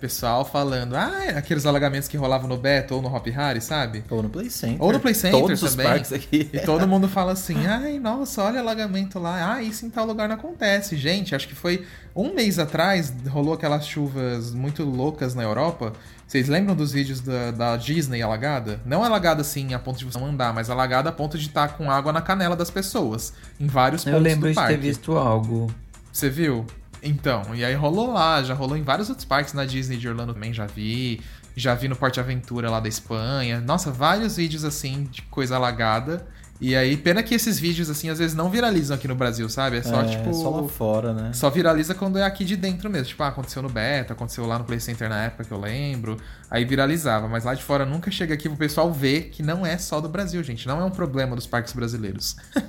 Pessoal falando, ah, é aqueles alagamentos que rolavam no Beto ou no Hop Harry, sabe? Ou no Play Center. Ou no Play Center Todos os também. parques aqui. E todo mundo fala assim, ai, nossa, olha alagamento lá. Ah, isso em tal lugar não acontece. Gente, acho que foi um mês atrás, rolou aquelas chuvas muito loucas na Europa. Vocês lembram dos vídeos da, da Disney alagada? Não alagada assim a ponto de você não andar, mas alagada a ponto de estar com água na canela das pessoas. Em vários Eu pontos lembro do de parque. ter visto algo. Você viu? Então, e aí rolou lá, já rolou em vários outros parques na Disney de Orlando também, já vi. Já vi no Porte Aventura lá da Espanha. Nossa, vários vídeos assim de coisa alagada. E aí, pena que esses vídeos, assim, às vezes não viralizam aqui no Brasil, sabe? É só, É, tipo. só lá fora, né? Só viraliza quando é aqui de dentro mesmo. Tipo, ah, aconteceu no Beta, aconteceu lá no Play Center na época que eu lembro. Aí viralizava. Mas lá de fora nunca chega aqui pro pessoal ver que não é só do Brasil, gente. Não é um problema dos parques brasileiros.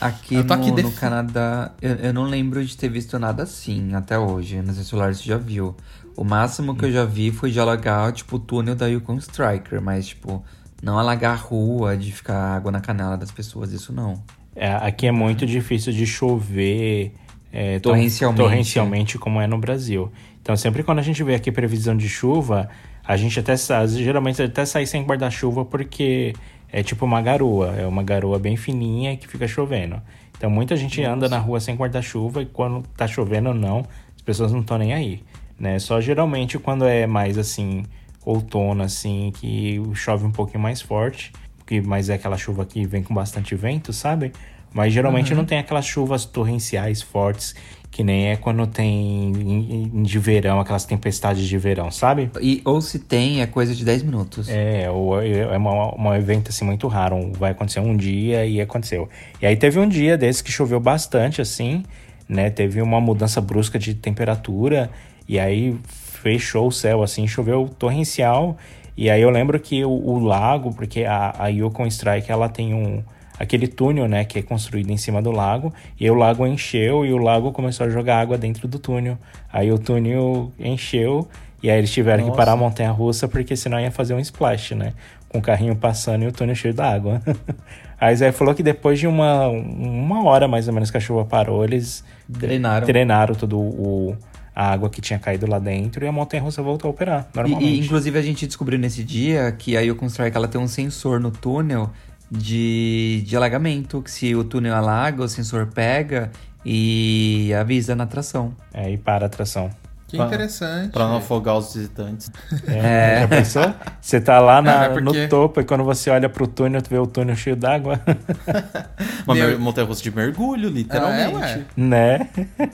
Aqui, Eu tô aqui no, no Canadá, eu, eu não lembro de ter visto nada assim até hoje. No seu celular você já viu. O máximo que eu já vi foi de alagar, tipo, o túnel da Yukon Striker. Mas, tipo, não alagar a rua, de ficar água na canela das pessoas, isso não. É, aqui é muito difícil de chover é, Torrencialmente. torrencialmente como é no Brasil. Então, sempre quando a gente vê aqui previsão de chuva, a gente até geralmente até sai sem guarda-chuva porque é tipo uma garoa, é uma garoa bem fininha que fica chovendo. Então, muita gente anda na rua sem guarda-chuva e quando tá chovendo ou não, as pessoas não estão nem aí, né? Só geralmente quando é mais assim outono assim, que chove um pouquinho mais forte, porque mas é aquela chuva que vem com bastante vento, sabe? Mas geralmente Uhum. não tem aquelas chuvas torrenciais fortes que nem é quando tem em- em- de verão, aquelas tempestades de verão, sabe? E, ou se tem, é coisa de 10 minutos. É, ou é um evento assim muito raro. Vai acontecer um dia e aconteceu. E aí teve um dia desse que choveu bastante, assim. né? Teve uma mudança brusca de temperatura e aí fechou o céu, assim, choveu torrencial. E aí eu lembro que o, o lago, porque a, a Yukon Strike ela tem um aquele túnel, né, que é construído em cima do lago, e o lago encheu e o lago começou a jogar água dentro do túnel. Aí o túnel encheu e aí eles tiveram Nossa. que parar a montanha russa porque senão ia fazer um splash, né? Com o carrinho passando e o túnel cheio d'água. aí Zé falou que depois de uma, uma hora mais ou menos que a chuva parou, eles Drenaram. drenaram todo o a água que tinha caído lá dentro e a montanha russa voltou a operar E, normalmente. e, inclusive a gente descobriu nesse dia que a Yukon Strike ela tem um sensor no túnel de, de alagamento. Que se o túnel alaga, o sensor pega e avisa na atração. É, e para a atração. Que Pra- interessante. Pra não afogar os visitantes. É, Já pensou? Você tá lá na- É, porque- no topo e quando você olha pro túnel, tu vê o túnel cheio d'água. Uma Meu- montanha russa de mergulho, literalmente. Ah, é, ué. né?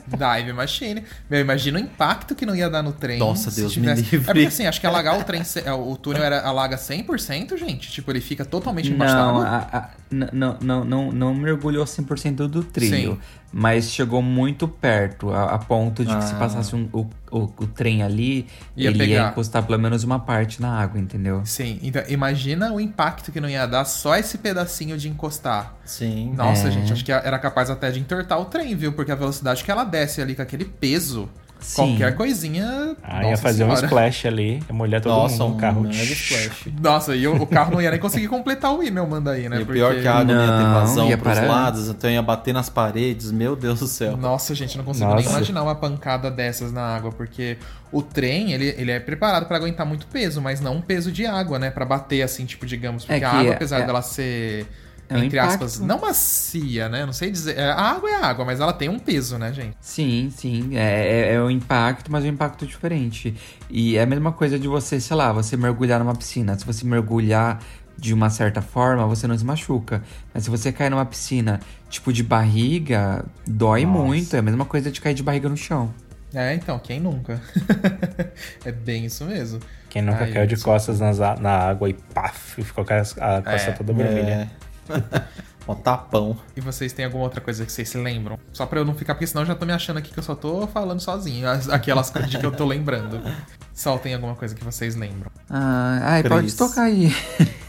Dive Machine. Meu, imagina o impacto que não ia dar no trem. Nossa, Deus me livre. É porque assim, acho que alagar o trem, é, o túnel era, alaga 100%, gente. Tipo, ele fica totalmente embaixo da Não, água. a- a- não, não, não, não mergulhou 100% do trilho. Sim. Mas chegou muito perto, a, a ponto de que se Ah. passasse um- o, o, o trem ali, Ia ele ia pegar. encostar pelo menos uma parte na água, entendeu? Sim, então imagina o impacto que não ia dar só esse pedacinho de encostar. Sim. Nossa, É. gente, acho que era capaz até de entortar o trem, viu? Porque a velocidade que ela desce ali com aquele peso, Sim. qualquer coisinha. Ah, ia fazer um senhora. splash ali, ia molhar todo Nossa, mundo um no carro. mega splash. Nossa, e o, o carro não ia nem conseguir completar o e-mail, manda aí, né? E o pior Porque- que a água não ia ter vazão ia pros parar. lados, então ia bater nas paredes, meu Deus do céu. Nossa, gente, não consigo nem Nossa. imaginar uma pancada dessas na água, porque o trem, ele, ele é preparado pra aguentar muito peso, mas não um peso de água, né? Pra bater assim, tipo, digamos, porque É a água, é- apesar é- dela ser, é um entre impacto. aspas, não macia, né? Não sei dizer. é, A água é água, mas ela tem um peso, né, gente? Sim, sim. É, é, é o impacto, mas é um impacto diferente. E é a mesma coisa de você, sei lá, você mergulhar numa piscina. Se você mergulhar de uma certa forma, você não se machuca. Mas se você cair numa piscina, tipo de barriga, dói Nossa. muito. É a mesma coisa de cair de barriga no chão. É, então, quem nunca? é bem isso mesmo. Quem nunca Ai, caiu de costas nas na água e paf, e ficou com a, a costa É, toda vermelha. É. um tapão. E vocês têm alguma outra coisa que vocês se lembram? Só pra eu não ficar, porque senão eu já tô me achando aqui que eu só tô falando sozinho. as- Aquelas coisas de que eu tô lembrando. Soltem alguma coisa que vocês lembram. Ah, ai, pode tocar aí.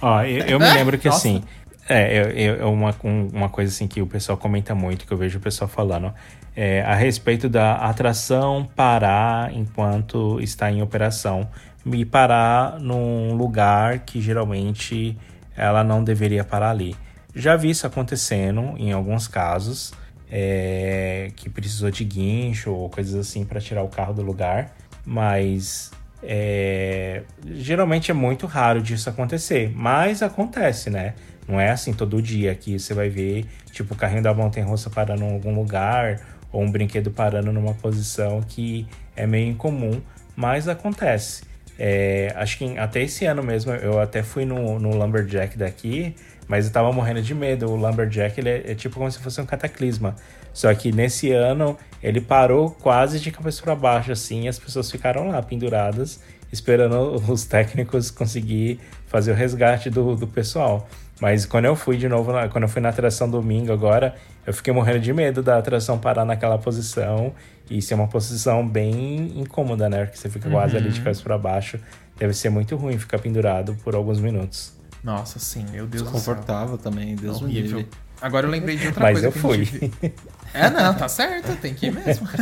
Ó, eu, eu me lembro que Nossa. assim. É, eu, eu- é uma, um- uma coisa assim que o pessoal comenta muito, que eu vejo o pessoal falando, é, a respeito da atração parar enquanto está em operação e parar num lugar que geralmente ela não deveria parar ali. Já vi isso acontecendo em alguns casos, é, que precisou de guincho ou coisas assim para tirar o carro do lugar, mas é, geralmente é muito raro disso acontecer, mas acontece, né? Não é assim todo dia que você vai ver, tipo, o carrinho da montanha russa parando em algum lugar, ou um brinquedo parando numa posição que é meio incomum, mas acontece. É, acho que até esse ano mesmo eu até fui no, no Lumberjack daqui, mas eu tava morrendo de medo. O Lumberjack ele é, é tipo como se fosse um cataclisma. Só que nesse ano ele parou quase de cabeça para baixo, assim, e as pessoas ficaram lá penduradas, esperando os técnicos conseguir fazer o resgate do, do pessoal. Mas quando eu fui de novo, quando eu fui na atração domingo agora, eu fiquei morrendo de medo da atração parar naquela posição e ser uma posição bem incômoda, né? Porque você fica quase ali de cabeça para baixo. Deve ser muito ruim ficar pendurado por alguns minutos. Nossa, sim, meu Deus do céu. Desconfortável também, Deus me livre. Agora eu lembrei de outra Mas coisa eu que a fui. gente- É, não, tá certo, tem que ir mesmo.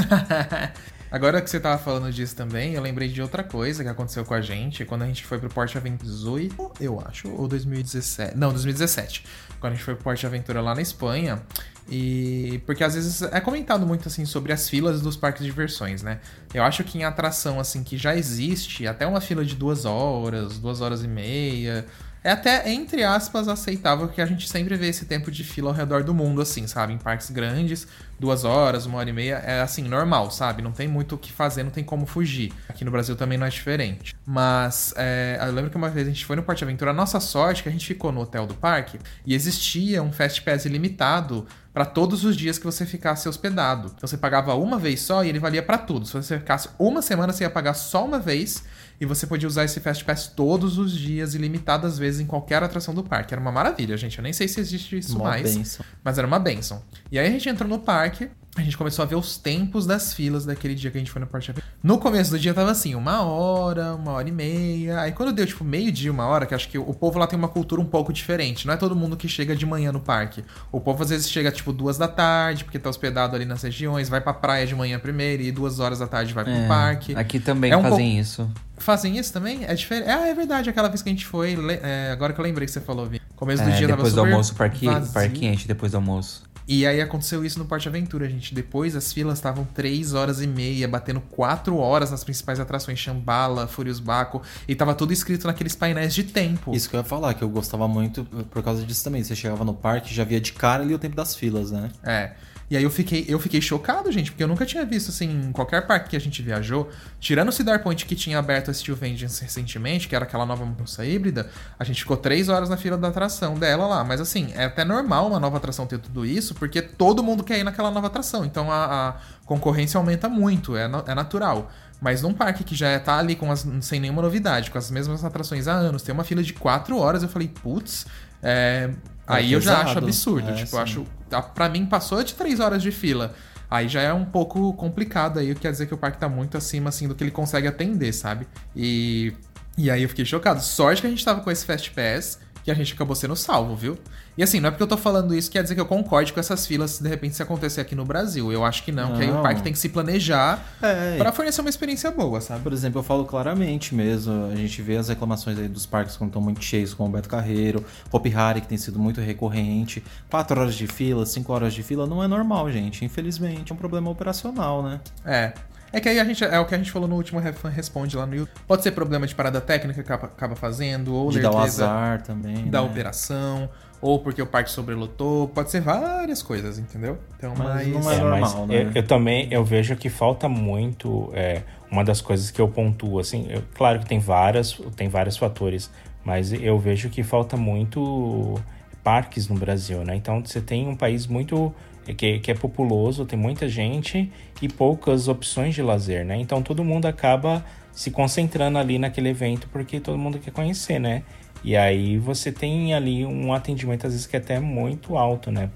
Agora que você tava falando disso também, eu lembrei de outra coisa que aconteceu com a gente quando a gente foi pro Porte Aventura 18, eu acho, ou 2017. Não, 2017. Quando a gente foi pro Porte Aventura lá na Espanha. E porque às vezes é comentado muito assim sobre as filas dos parques de diversões, né? Eu acho que em atração assim que já existe, até uma fila de duas horas, duas horas e meia, é até, entre aspas, aceitável que a gente sempre vê esse tempo de fila ao redor do mundo, assim, sabe? Em parques grandes, duas horas, uma hora e meia, é assim, normal, sabe? Não tem muito o que fazer, não tem como fugir. Aqui no Brasil também não é diferente. Mas é, eu lembro que uma vez a gente foi no Porte Aventura, a nossa sorte é que a gente ficou no hotel do parque e existia um Fast Pass ilimitado para todos os dias que você ficasse hospedado. Então você pagava uma vez só e ele valia para tudo. Se você ficasse uma semana, você ia pagar só uma vez e você podia usar esse Fast Pass todos os dias, ilimitadas vezes, em qualquer atração do parque. Era uma maravilha, gente. Eu nem sei se existe isso Mó mais. bênção. Mas era uma benção. E aí a gente entrou no parque a gente começou a ver os tempos das filas daquele dia que a gente foi no Parque. No começo do dia tava assim, uma hora, uma hora e meia. Aí quando deu, tipo, meio-dia, uma hora, que acho que o povo lá tem uma cultura um pouco diferente. Não é todo mundo que chega de manhã no parque. O povo às vezes chega, tipo, duas da tarde, porque tá hospedado ali nas regiões, vai pra praia de manhã primeiro e duas horas da tarde vai pro É, parque. Aqui também É um fazem pouco- isso. Fazem isso também? É diferente. Ah, é verdade, aquela vez que a gente foi. é, agora que eu lembrei que você falou, Vi. Começo do É, dia tava depois do almoço, o parque, parque enche depois do almoço. E aí aconteceu isso no Porte Aventura, gente. Depois as filas estavam 3 horas e meia, batendo 4 horas nas principais atrações, Shambhala, Furious Baco, e tava tudo escrito naqueles painéis de tempo. Isso que eu ia falar, que eu gostava muito por causa disso também. Você chegava no parque já via de cara ali o tempo das filas, né? É. E aí eu fiquei, eu fiquei chocado, gente, porque eu nunca tinha visto, assim, em qualquer parque que a gente viajou, tirando o Cedar Point que tinha aberto a Steel Vengeance recentemente, que era aquela nova montanha híbrida, a gente ficou três horas na fila da atração dela lá. Mas assim, é até normal uma nova atração ter tudo isso, porque todo mundo quer ir naquela nova atração. Então a, a concorrência aumenta muito, é, na- é natural. Mas num parque que já tá ali com as, sem nenhuma novidade, com as mesmas atrações há anos, tem uma fila de quatro horas, eu falei, putz, é, É aí eu já acho absurdo. É, tipo, eu acho. Pra mim, passou de três horas de fila. Aí já é um pouco complicado aí, quer dizer que o parque tá muito acima, assim, do que ele consegue atender, sabe? E. E aí eu fiquei chocado. Sorte que a gente tava com esse Fast Pass, que a gente acabou sendo salvo, viu? E assim, não é porque eu tô falando isso quer dizer que eu concorde com essas filas de repente se acontecer aqui no Brasil. Eu acho que não, que aí o Não. parque tem que se planejar É, pra fornecer uma experiência boa, sabe? Por exemplo, eu falo claramente mesmo, a gente vê as reclamações aí dos parques quando estão muito cheios, como o Beto Carreiro, Hopi Hari, que tem sido muito recorrente. Quatro horas de fila, cinco horas de fila, não é normal, gente. Infelizmente, é um problema operacional, né? É. É que aí a gente. É o que a gente falou no último Refan Responde lá no YouTube. Pode ser problema de parada técnica que acaba, acaba fazendo, ou De dar o azar também. da né? operação, ou porque o parque sobrelotou. Pode ser várias coisas, entendeu? Então, Mas mas. não é É, mas normal, né? eu, eu também eu vejo que falta muito. é, uma das coisas que eu pontuo, assim, eu- claro que tem várias, tem vários fatores, mas eu vejo que falta muito parques no Brasil, né? Então você tem um país muito é, que, que é populoso, tem muita gente e poucas opções de lazer, né? Então todo mundo acaba se concentrando ali naquele evento porque todo mundo quer conhecer, né? E aí você tem ali um atendimento às vezes que é até muito alto, né,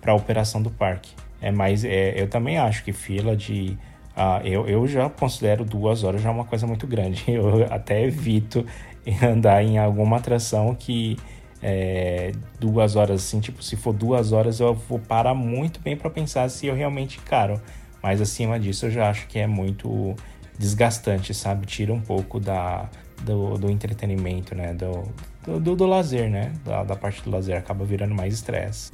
para a operação do parque. É, mas é, eu também acho que fila de. ah, eu, eu já considero duas horas já uma coisa muito grande. Eu até evito andar em alguma atração que é, duas horas assim, tipo, se for duas horas eu vou parar muito bem para pensar se eu realmente caro. Mas acima disso eu já acho que é muito desgastante, sabe? Tira um pouco da, do, do entretenimento, né? Do, do, do, do lazer, né? Da, da parte do lazer acaba virando mais estresse.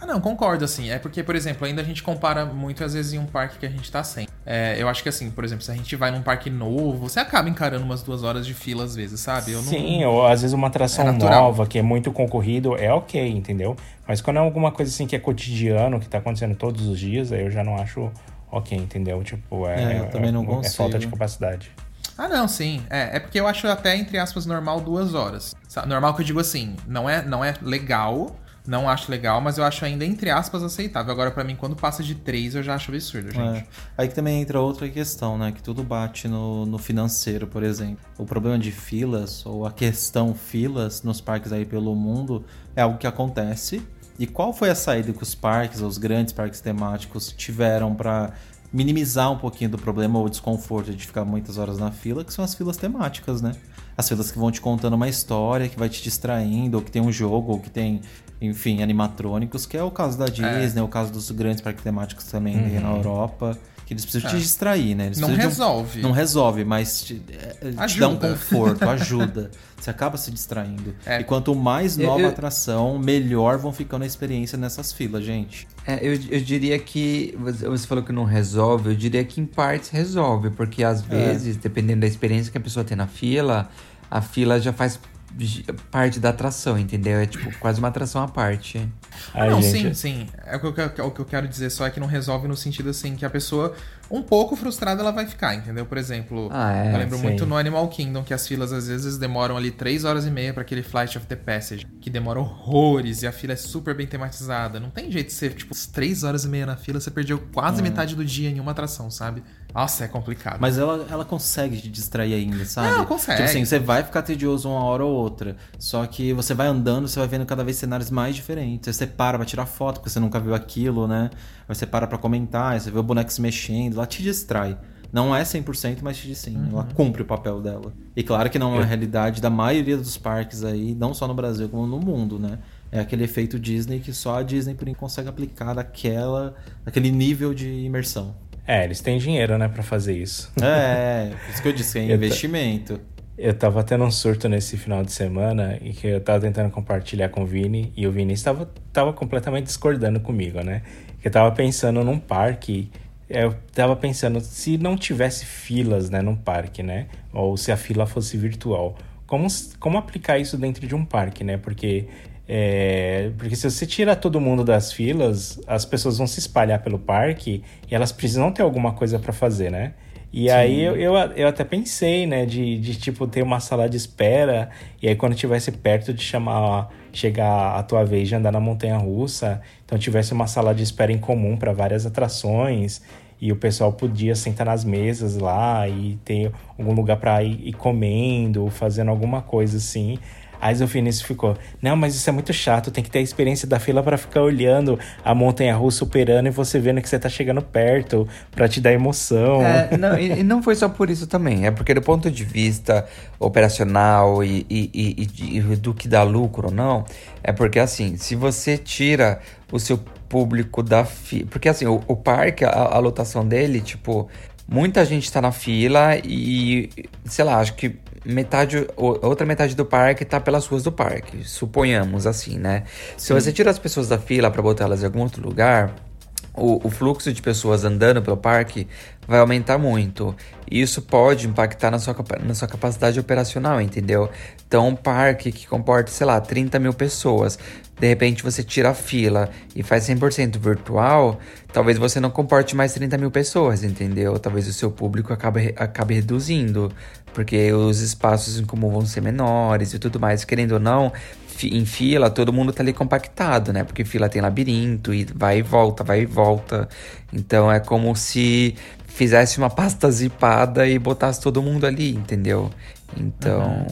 Ah, não, concordo, assim. É porque, por exemplo, ainda a gente compara muito às vezes em um parque que a gente tá sem. É, eu acho que assim, por exemplo, se a gente vai num parque novo, você acaba encarando umas duas horas de fila às vezes, sabe? Eu não- Sim, ou às vezes uma atração É natural. nova que é muito concorrido é ok, entendeu? Mas quando é alguma coisa assim que é cotidiano, que tá acontecendo todos os dias, aí eu já não acho ok, entendeu? Tipo, é, É, eu também não é, é falta de capacidade. Ah, não, sim. É, é porque eu acho até, entre aspas, normal duas horas. Normal que eu digo assim, não é, não é legal, não acho legal, mas eu acho ainda, entre aspas, aceitável. Agora, pra mim, quando passa de três, eu já acho absurdo, gente. É. Aí que também entra outra questão, né? Que tudo bate no, no financeiro, por exemplo. O problema de filas, ou a questão filas nos parques aí pelo mundo, é algo que acontece. E qual foi a saída que os parques, os grandes parques temáticos, tiveram para minimizar um pouquinho do problema ou desconforto de ficar muitas horas na fila, que são as filas temáticas, né? As filas que vão te contando uma história, que vai te distraindo, ou que tem um jogo, ou que tem, enfim, animatrônicos, que é o caso da Disney, é o caso dos grandes parques temáticos também aí na Europa, que eles precisam te É. distrair, né? Eles Não de um- resolve. não resolve, mas te, é, te dá um conforto, ajuda. Você acaba se distraindo. É. E quanto mais Eu- nova eu- atração, melhor vão ficando a experiência nessas filas, gente. É, eu, eu diria que. você- falou que não resolve, eu diria que em partes resolve, porque às vezes, dependendo da experiência que a pessoa tem na fila, a fila já faz parte da atração, entendeu? É tipo quase uma atração à parte. Ah, Ai, não, gente, sim, sim. É o que, eu, o que eu quero dizer só é que não resolve no sentido assim que a pessoa um pouco frustrada ela vai ficar, entendeu? Por exemplo, Ah, é, eu lembro sim. muito no Animal Kingdom que as filas às vezes demoram ali 3 horas e meia pra aquele Flight of the Passage, que demora horrores e a fila é super bem tematizada. Não tem jeito de ser, tipo, 3 horas e meia na fila, você perdeu quase É. metade do dia em uma atração, sabe? Nossa, é complicado. Mas ela, ela consegue te distrair ainda, sabe? Não, consegue. Tipo assim, você vai ficar tedioso uma hora ou outra. Só que você vai andando, você vai vendo cada vez cenários mais diferentes. Aí você para pra tirar foto, porque você nunca viu aquilo, né? Aí você para pra comentar, aí você vê o boneco se mexendo, ela te distrai. Não é 100%, mas te diz sim. Uhum. Ela cumpre o papel dela. E claro que não é a realidade da maioria dos parques aí, não só no Brasil, como no mundo, né? É aquele efeito Disney que só a Disney por enquanto consegue aplicar daquela, daquele nível de imersão. É, eles têm dinheiro, né, pra fazer isso. É, por isso que eu disse, é Eu investimento. Eu tava tendo um surto nesse final de semana e que eu tava tentando compartilhar com o Vini e o Vini estava tava completamente discordando comigo, né? Que eu tava pensando num parque, eu tava pensando se não tivesse filas, né, num parque, né? Ou se a fila fosse virtual. Como, como aplicar isso dentro de um parque, né? Porque é, porque se você tira todo mundo das filas, as pessoas vão se espalhar pelo parque e elas precisam ter alguma coisa para fazer, né? E aí eu, eu, eu até pensei, né, de, de tipo ter uma sala de espera e aí quando tivesse perto de chamar, chegar a tua vez de andar na montanha russa, então tivesse uma sala de espera em comum para várias atrações e o pessoal podia sentar nas mesas lá e ter algum lugar para ir, ir comendo, fazendo alguma coisa assim. Aí o Vinícius ficou, não, mas isso é muito chato, tem que ter a experiência da fila para ficar olhando a montanha russa operando e você vendo que você tá chegando perto para te dar emoção. É, não, e, e não foi só por isso também. É porque do ponto de vista operacional e- e- e do que dá lucro ou não, é porque assim, se você tira o seu público da fila. Porque assim, o, o parque, a, a lotação dele, tipo, muita gente tá na fila e, sei lá, acho que metade, outra metade do parque tá pelas ruas do parque, suponhamos assim, né? Se você tira as pessoas da fila para botar elas em algum outro lugar, o, o fluxo de pessoas andando pelo parque vai aumentar muito. E isso pode impactar na sua, na sua capacidade operacional, entendeu? Então, um parque que comporta, sei lá, 30 mil pessoas, de repente você tira a fila e faz 100% virtual, talvez você não comporte mais 30 mil pessoas, entendeu? Talvez o seu público acabe, acabe reduzindo, porque os espaços em comum vão ser menores e tudo mais. Querendo ou não, em fila, todo mundo tá ali compactado, né? Porque fila tem labirinto e vai e volta, vai e volta. Então é como se fizesse uma pasta zipada e botasse todo mundo ali, entendeu? Então,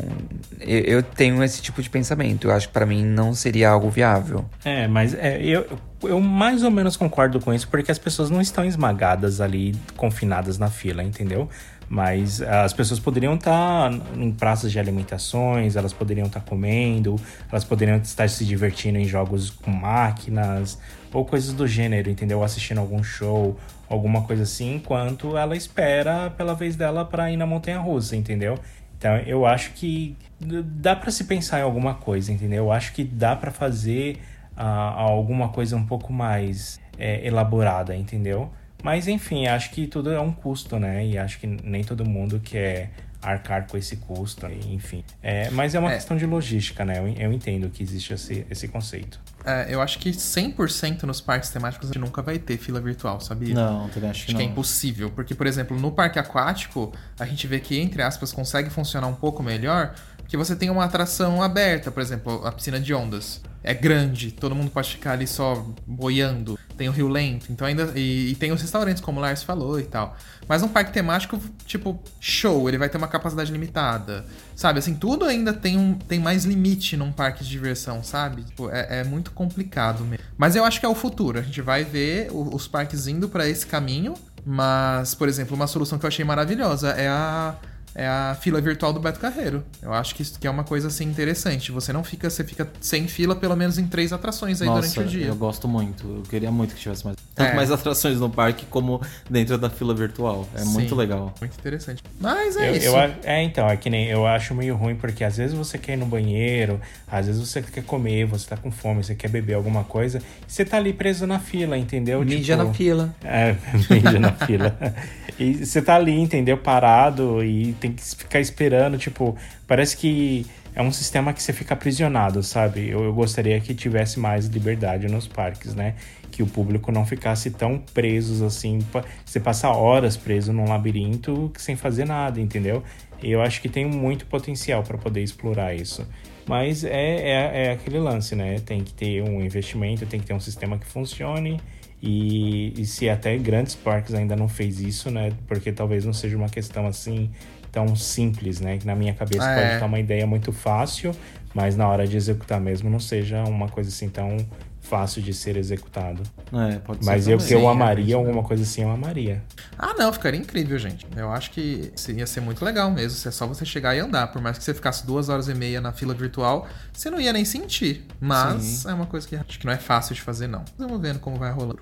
eu, eu tenho esse tipo de pensamento. Eu acho que pra mim não seria algo viável. É, mas é, eu, eu mais ou menos concordo com isso, porque as pessoas não estão esmagadas ali, confinadas na fila, entendeu? Mas as pessoas poderiam estar em praças de alimentações, elas poderiam estar comendo, elas poderiam estar se divertindo em jogos com máquinas, ou coisas do gênero, entendeu? Assistindo algum show, alguma coisa assim, enquanto ela espera pela vez dela para ir na montanha russa, entendeu? Então eu acho que dá para se pensar em alguma coisa, entendeu? Eu acho que dá para fazer ah, alguma coisa um pouco mais é, elaborada, entendeu? Mas enfim, acho que tudo é um custo, né? E acho que nem todo mundo quer arcar com esse custo, enfim. É, mas é uma É. questão de logística, né? Eu, eu entendo que existe esse, esse conceito. É, eu acho que 100% nos parques temáticos a gente nunca vai ter fila virtual, sabia? Não, também acho que Acho que é não. impossível, porque, por exemplo, no parque aquático, a gente vê que, entre aspas, consegue funcionar um pouco melhor, porque você tem uma atração aberta, por exemplo, a piscina de ondas. É grande, todo mundo pode ficar ali só boiando. Tem o rio lento, então ainda. E, e tem os restaurantes, como o Lars falou e tal. Mas um parque temático, tipo, show, ele vai ter uma capacidade limitada. Sabe, assim, tudo ainda tem, um, tem mais limite num parque de diversão, sabe? Tipo, é, é muito complicado mesmo. Mas eu acho que é o futuro. A gente vai ver o- os parques indo pra esse caminho. Mas, por exemplo, uma solução que eu achei maravilhosa é a, é a fila virtual do Beto Carreiro. Eu acho que isso que é uma coisa assim interessante. Você não fica, você fica sem fila pelo menos em três atrações aí Nossa, durante o dia. eu gosto muito. Eu queria muito que tivesse mais. Tanto É. mais atrações no parque como dentro da fila virtual. É muito Sim, legal. Muito interessante. Mas é Eu- isso. eu é, então, é que nem eu acho meio ruim, porque às vezes você quer ir no banheiro, às vezes você quer comer, você tá com fome, você quer beber alguma coisa, você tá ali preso na fila, entendeu? Mídia Tipo, na fila. É, mídia na fila. E você tá ali, entendeu? Parado e tem que ficar esperando, tipo, parece que é um sistema que você fica aprisionado, sabe? Eu, eu gostaria que tivesse mais liberdade nos parques, né? que o público não ficasse tão presos assim. Você passa horas preso num labirinto sem fazer nada, entendeu? Eu acho que tem muito potencial para poder explorar isso. Mas é, é, é aquele lance, né? Tem que ter um investimento, tem que ter um sistema que funcione. E, e se até grandes parques ainda não fez isso, né? Porque talvez não seja uma questão assim tão simples, né? Que na minha cabeça É. pode estar uma ideia muito fácil, mas na hora de executar mesmo não seja uma coisa assim tão fácil de ser executado. É, pode ser Mas eu também. que eu é amaria, alguma coisa assim eu amaria. Ah, não, ficaria incrível, gente. Eu acho que ia ser muito legal mesmo. Se é só você chegar e andar. Por mais que você ficasse duas horas e meia na fila virtual, você não ia nem sentir. Mas Sim. é uma coisa que acho que não é fácil de fazer, não. Vamos vendo como vai rolando.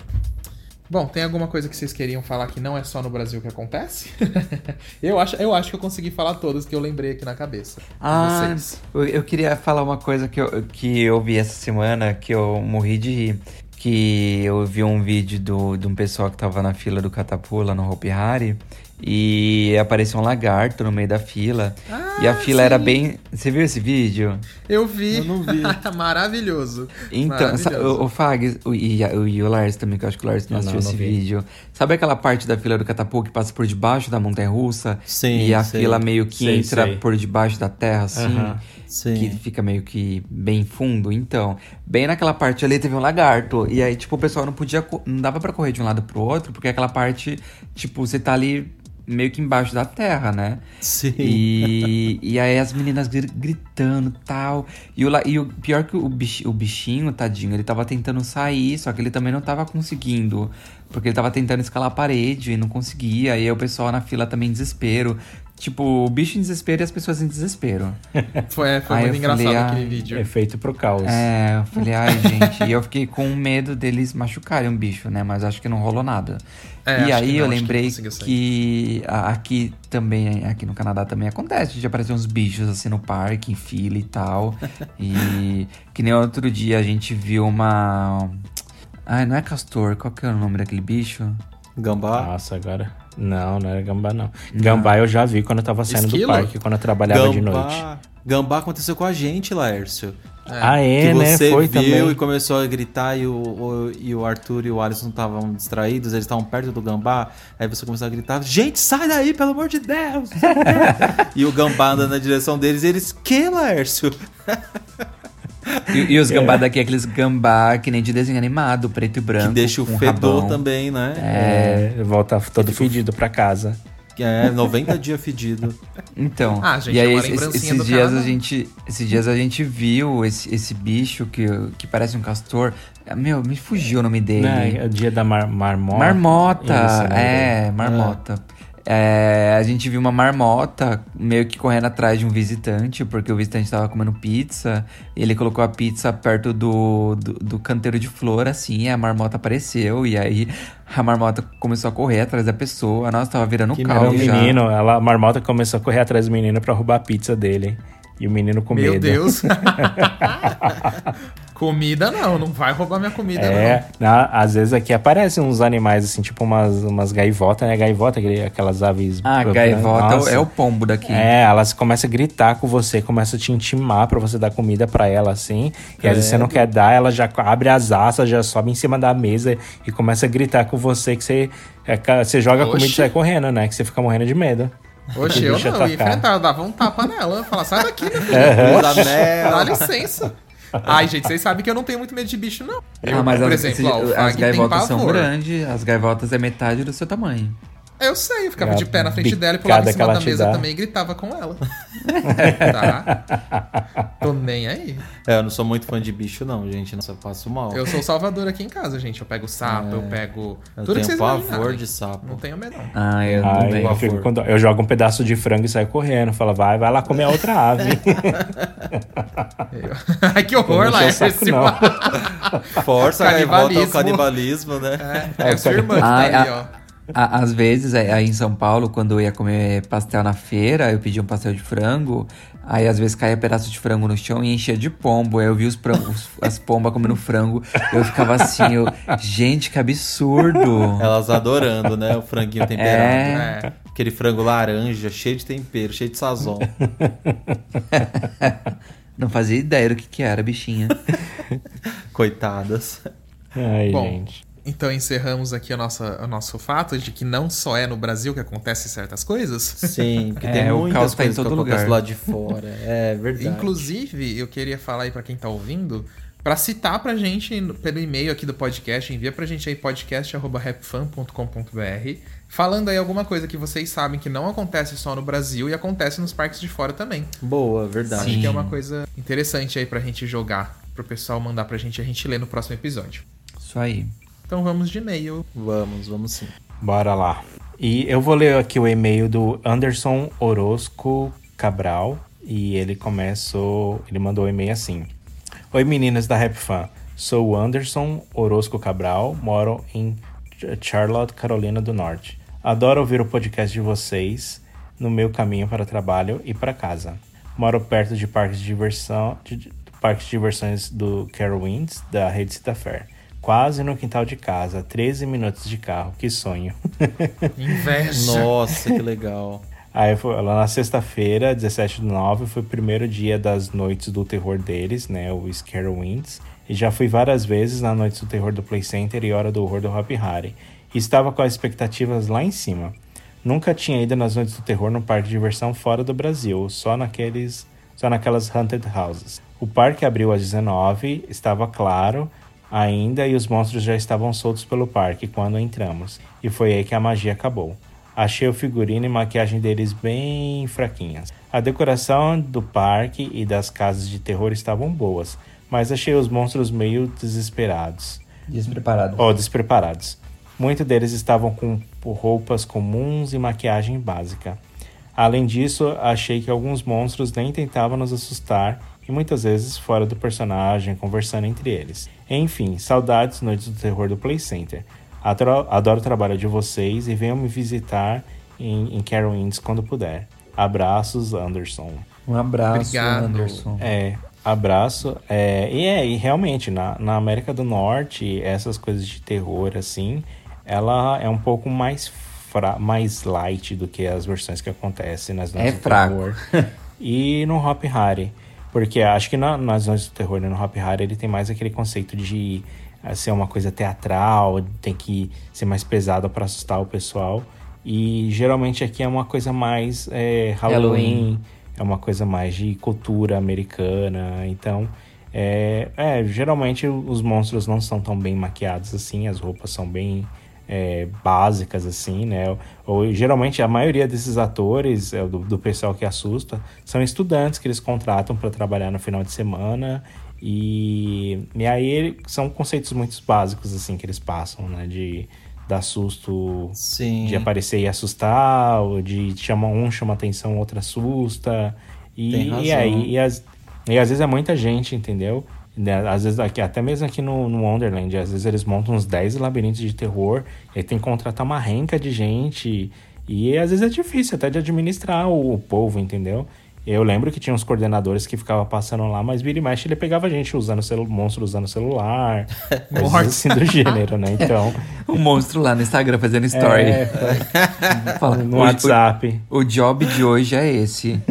Bom, tem alguma coisa que vocês queriam falar que não é só no Brasil que acontece? eu, acho, eu acho que eu consegui falar todas que eu lembrei aqui na cabeça. Ah, Vocês. eu, eu queria falar uma coisa que eu, que eu vi essa semana que eu morri de rir. Que eu vi um vídeo do, de um pessoal que tava na fila do Catapula no Hopi Hari e apareceu um lagarto no meio da fila. e a Ah, fila era sim. bem. Você viu esse vídeo? Eu vi. Eu não vi. Maravilhoso. Então, Maravilhoso. o, o Fag o, e, o, e o Lars também, que eu acho que o Lars não assistiu não esse vi. vídeo. Sabe aquela parte da fila do Catapult que passa por debaixo da montanha russa? Sim, E a sei. fila meio que Sei, entra sei. por debaixo da terra, assim. Aham. Sim. Que fica meio que bem fundo. Então, bem naquela parte ali teve um lagarto. E aí, tipo, o pessoal não podia. Não dava pra correr de um lado pro outro, porque aquela parte, tipo, você tá ali meio que embaixo da terra, né? Sim. E, e aí as meninas gri- gritando tal. E o, e o pior que o, bich- o bichinho, tadinho, ele tava tentando sair, só que ele também não tava conseguindo. Porque ele tava tentando escalar a parede e não conseguia. E aí o pessoal na fila também desespero. Tipo, o bicho em desespero e as pessoas em desespero. Foi, foi Aí muito engraçado falei, aquele ai, vídeo. É feito pro caos. É, eu falei, ai, gente. e eu fiquei com medo deles machucarem o bicho, né? Mas acho que não rolou nada. É, e que aí não, eu que lembrei que, a- aqui também, aqui no Canadá também acontece, de aparecer uns bichos assim no parque, em fila e tal. e que nem outro dia a gente viu uma. Ai, não é castor, qual que é o nome daquele bicho? Gambá. Nossa, agora. Não, não era gambá, não. Gambá eu já vi quando eu tava saindo Esquilo? do parque, quando eu trabalhava de noite. Gambá. Gambá aconteceu com a gente, Laércio. Ah, é, que né? você Foi viu também. e começou a gritar e o, o- e o Arthur e o Alisson estavam distraídos, eles estavam perto do gambá. Aí você começou a gritar: Gente, sai daí, pelo amor de Deus! não sei o quê." e o gambá andando na direção deles e eles: Que, Laércio? E, e os gambá daqui, aqueles gambá que nem de desenho animado, preto e branco. Que deixa o fedor rabão. também, né? É, volta todo fedido pra casa. É, 90 dias fedido. Então, Ah, gente, e aí é esse- esses dias Canadá. a gente, esses dias a gente viu esse, esse bicho que, que parece um castor. Ah, Meu, me fugiu o nome dele. Né, É o dia da mar marmota. Marmota, Isso, né? é, marmota. É, a gente viu uma marmota meio que correndo atrás de um visitante, porque o visitante tava comendo pizza. E ele colocou a pizza perto do, do, do canteiro de flor, assim, e a marmota apareceu. E aí a marmota começou a correr atrás da pessoa. Nossa, tava virando um Que Era caos o já. menino, ela, a marmota começou a correr atrás do menino pra roubar a pizza dele. E o menino com Meu medo. Deus. comida não, não vai roubar minha comida, É, na- às vezes aqui aparecem uns animais assim, tipo umas, umas gaivotas, né? Gaivota, aquele- aquelas aves. Ah, gaivota Nossa. é o pombo daqui. É, elas começam a gritar com você, começam a te intimar pra você dar comida pra ela, assim. E às vezes você não quer dar, ela já abre as asas, já sobe em cima da mesa e começa a gritar com você que você, é, você joga a comida e sai correndo, né? Que você fica morrendo de medo. não. Oxe, eu não, eu ia enfrentar, eu dava um tapa nela, falar, sai daqui, meu filho. Da mel. Dá licença. Ai, gente, vocês sabem que eu não tenho muito medo de bicho, não. Eu, ah, mas por as, exemplo, esse- ó, o as gaivotas são grandes, as gaivotas é metade do seu tamanho. Eu sei, eu ficava É de pé na frente dela e pulava em que cima da mesa dá. também e gritava com ela. tá? Tô nem aí. É, eu não sou muito fã de bicho, não, gente. Nossa, eu passo mal. Eu sou o salvador aqui em casa, gente. Eu pego sapo, eu pego. Eu tudo que tenho vocês pavor de sapo. Não tenho medo, não. Ah, eu Ai, também. eu, fico dó. eu jogo um pedaço de frango e saio correndo. Fala, vai, vai lá comer a outra ave. Ai, que horror, lá saco, não. Força, aí volta ao Canibalismo. canibalismo, né? É, é sua irmã que tá ali, a- ó. A- às vezes, aí aí em São Paulo, quando eu ia comer pastel na feira, eu pedia um pastel de frango. Aí às vezes caía pedaço de frango no chão e enchia de pombo. Aí eu vi os prangos, as pombas comendo frango. Eu ficava assim, eu, gente, que absurdo. Elas adorando, né? O franguinho temperado. É. É. Aquele frango laranja, cheio de tempero, cheio de sazon. Não fazia ideia do que, que era, bichinha. Coitadas. Ai, Bom, gente. Então encerramos aqui a nossa, o nosso fato de que não só é no Brasil que acontecem certas coisas. Sim, porque É, tem o caos tá em que todo lugar. lá de fora. É verdade. Inclusive, eu queria falar aí pra quem tá ouvindo, pra citar pra gente pelo e-mail aqui do podcast, envia pra gente aí podcast@rapfan.com.br, falando aí alguma coisa que vocês sabem que não acontece só no Brasil e acontece nos parques de fora também. Boa, verdade. Acho que é uma coisa interessante aí pra gente jogar, pro pessoal mandar pra gente e a gente ler no próximo episódio. Isso aí. Então vamos de e-mail. Vamos, vamos sim. Bora lá. E eu vou ler aqui o e-mail do Anderson Orozco Cabral. E ele começou. Ele mandou o e-mail assim: Oi meninas da Rap Fan. Sou o Anderson Orozco Cabral, moro em Ch- Charlotte, Carolina do Norte. Adoro ouvir o podcast de vocês no meu caminho para o trabalho e para casa. Moro perto de parques de diversão, de, de- parques de diversões do Carowinds, da Rede Cita Fair. Quase no quintal de casa, 13 minutos de carro, que sonho. Inveja. Nossa, que legal. Aí foi lá na sexta-feira, 17 de 9, foi o primeiro dia das noites do terror deles, né? O Scare Winds. E já fui várias vezes na noite do terror do Play Center e Hora do Horror do Hop Harry. E estava com as expectativas lá em cima. Nunca tinha ido nas noites do terror no parque de diversão fora do Brasil, só naqueles, só naquelas haunted houses. O parque abriu às 19, estava claro ainda e os monstros já estavam soltos pelo parque quando entramos. E foi aí que a magia acabou. Achei o figurino e maquiagem deles bem fraquinhas. A decoração do parque e das casas de terror estavam boas, mas achei os monstros meio desesperados. Despreparado. Ou despreparados. Muitos deles estavam com roupas comuns e maquiagem básica. Além disso, achei que alguns monstros nem tentavam nos assustar e muitas vezes fora do personagem, conversando entre eles. Enfim, saudades Noites do Terror do Play Center. Adoro, adoro o trabalho de vocês e venham me visitar em, em Carowinds quando puder. Abraços, Anderson. Um abraço, Obrigado. Anderson. É, abraço. É, e é, e realmente, na, na América do Norte, essas coisas de terror, assim, ela é um pouco mais, fra mais light do que as versões que acontecem nas É noites do fraco. terror. e no Hop Harry. Porque acho que na- nas noites do terror, né, no Hop Harry, ele tem mais aquele conceito de eh, ser uma coisa teatral, tem que ser mais pesado para assustar o pessoal. E geralmente aqui é uma coisa mais é, Halloween, Halloween. é uma coisa mais de cultura americana. Então, é, é, geralmente os monstros não são tão bem maquiados assim, as roupas são bem é, básicas assim, né? Ou geralmente a maioria desses atores, é, do, do pessoal que assusta, são estudantes que eles contratam para trabalhar no final de semana. E, e aí são conceitos muito básicos assim que eles passam, né? De dar susto Sim. de aparecer e assustar, ou de chamar um chama atenção, o outro assusta. E, e aí, e, as- e às vezes é muita gente, entendeu? Né, Às vezes, aqui, até mesmo aqui no, no Wonderland, às vezes eles montam uns 10 labirintos de terror, e aí tem que contratar uma renca de gente, e às vezes é difícil até de administrar o, o povo, entendeu? Eu lembro que tinha uns coordenadores que ficavam passando lá, mas vira e mexe ele pegava a gente usando celu monstro usando celular, coisas assim do gênero, né? Então, O monstro lá no Instagram fazendo story. é, Fala, no "Hoje- WhatsApp. O, o job de hoje é esse.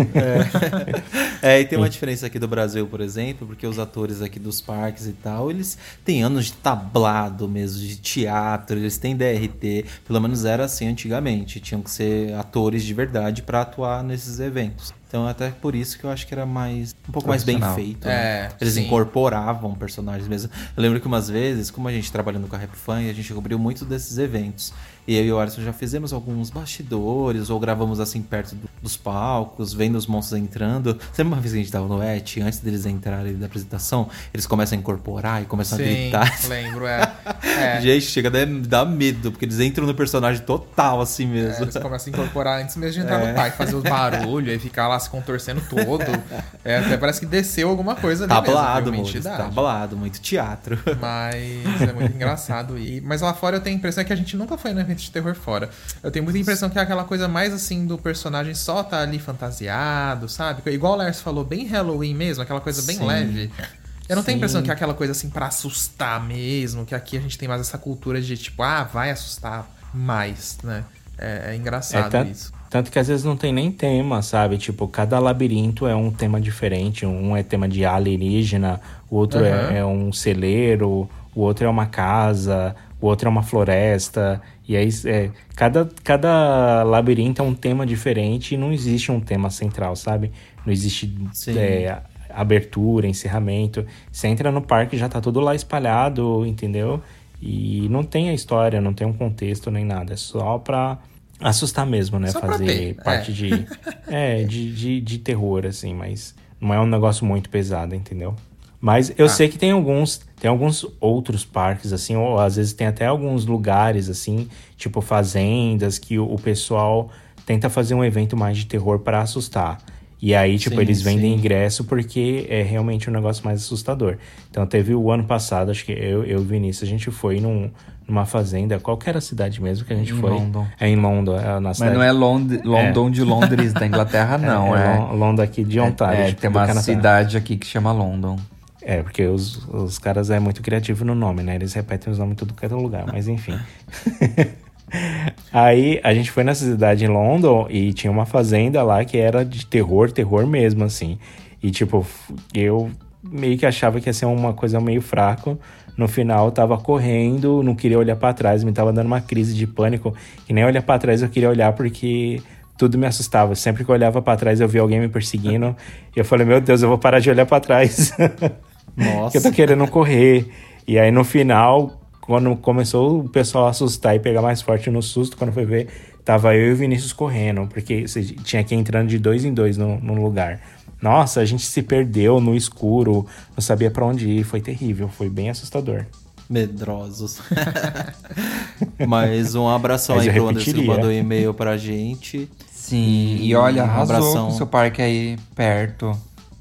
É, e tem uma diferença aqui do Brasil, por exemplo, porque os atores aqui dos parques e tal, eles têm anos de tablado mesmo, de teatro, eles têm DRT, pelo menos era assim antigamente, tinham que ser atores de verdade para atuar nesses eventos. Então até por isso que eu acho que era mais um pouco mais bem feito. né? É, Eles sim. incorporavam personagens mesmo. Eu lembro que umas vezes, como a gente trabalhando com a Rap Fan, a gente cobriu muito desses eventos. E eu e o Alisson já fizemos alguns bastidores, ou gravamos assim perto do- dos palcos, vendo os monstros entrando. Sempre uma vez que a gente tava no ET, antes deles entrarem da apresentação, eles começam a incorporar e começam a Sim, gritar. lembro, é. É. Gente, chega a dar- medo, porque eles entram no personagem total assim É, mesmo. eles começam a incorporar antes mesmo de entrar É. no parque, fazer os barulhos e ficar lá se contorcendo todo. É, até parece que desceu alguma coisa ali Tablado, mesmo, moço. Tablado, muito teatro. Mas é muito engraçado. E, mas lá fora eu tenho a impressão que a gente nunca foi no evento de terror fora. Eu tenho muita impressão que é aquela coisa mais assim do personagem só tá ali fantasiado, sabe? Igual o Lars falou, bem Halloween mesmo, aquela coisa bem Sim. leve. Eu não tenho a impressão Sim. que é aquela coisa assim pra assustar mesmo, que aqui a gente tem mais essa cultura de tipo, ah, vai assustar mais, né? É, é engraçado tanto, isso. tanto que às vezes não tem nem tema, sabe? Tipo, cada labirinto é um tema diferente. Um é tema de alienígena, o outro Aham. é, é um celeiro, o outro é uma casa, o outro é uma floresta. E aí, é, cada, cada labirinto é um tema diferente e não existe um tema central, sabe? Não existe é, abertura, encerramento. Você entra no parque já tá tudo lá espalhado, entendeu? E não tem a história, não tem um contexto nem nada. É só pra assustar mesmo, né? Só Fazer parte é. de, é, de, de, de terror, assim, mas não é um negócio muito pesado, entendeu? Mas eu Ah. sei que tem alguns, tem alguns outros parques, assim, ou às vezes tem até alguns lugares, assim, tipo fazendas, que o, o pessoal tenta fazer um evento mais de terror para assustar. E aí, tipo, Sim, eles vendem sim. ingresso porque é realmente um negócio mais assustador. Então, teve o ano passado, acho que eu, eu e o Vinícius, a gente foi num, numa fazenda, qual que era a cidade mesmo que a gente Em foi? London. É em London, é na Mas não é Lond London de Londres, da Inglaterra, não. é, É, Lon- London aqui de Ontário. É, tipo, tem uma cidade aqui que chama London. É, porque os, os caras é muito criativo no nome, né? Eles repetem os nomes em tudo que é lugar, mas enfim. Aí a gente foi nessa cidade em London e tinha uma fazenda lá que era de terror, terror mesmo, assim. E tipo, eu meio que achava que ia ser uma coisa meio fraco. No final, eu tava correndo, não queria olhar pra trás, me tava dando uma crise de pânico. E nem olhar pra trás eu queria olhar porque tudo me assustava. Sempre que eu olhava pra trás, eu via alguém me perseguindo. e eu falei, meu Deus, eu vou parar de olhar pra trás. Nossa. que eu tô querendo correr. E aí no final, quando começou o pessoal a assustar e pegar mais forte no susto, quando foi ver, tava eu e o Vinícius correndo, porque você tinha que ir entrando de dois em dois no, no lugar. Nossa, a gente se perdeu no escuro, não sabia pra onde ir, foi terrível, foi bem assustador. Medrosos. Mas um abração Mas aí pro Anderson que mandou e-mail pra gente. Sim, e olha, Um arrasou abração. com o seu parque aí perto.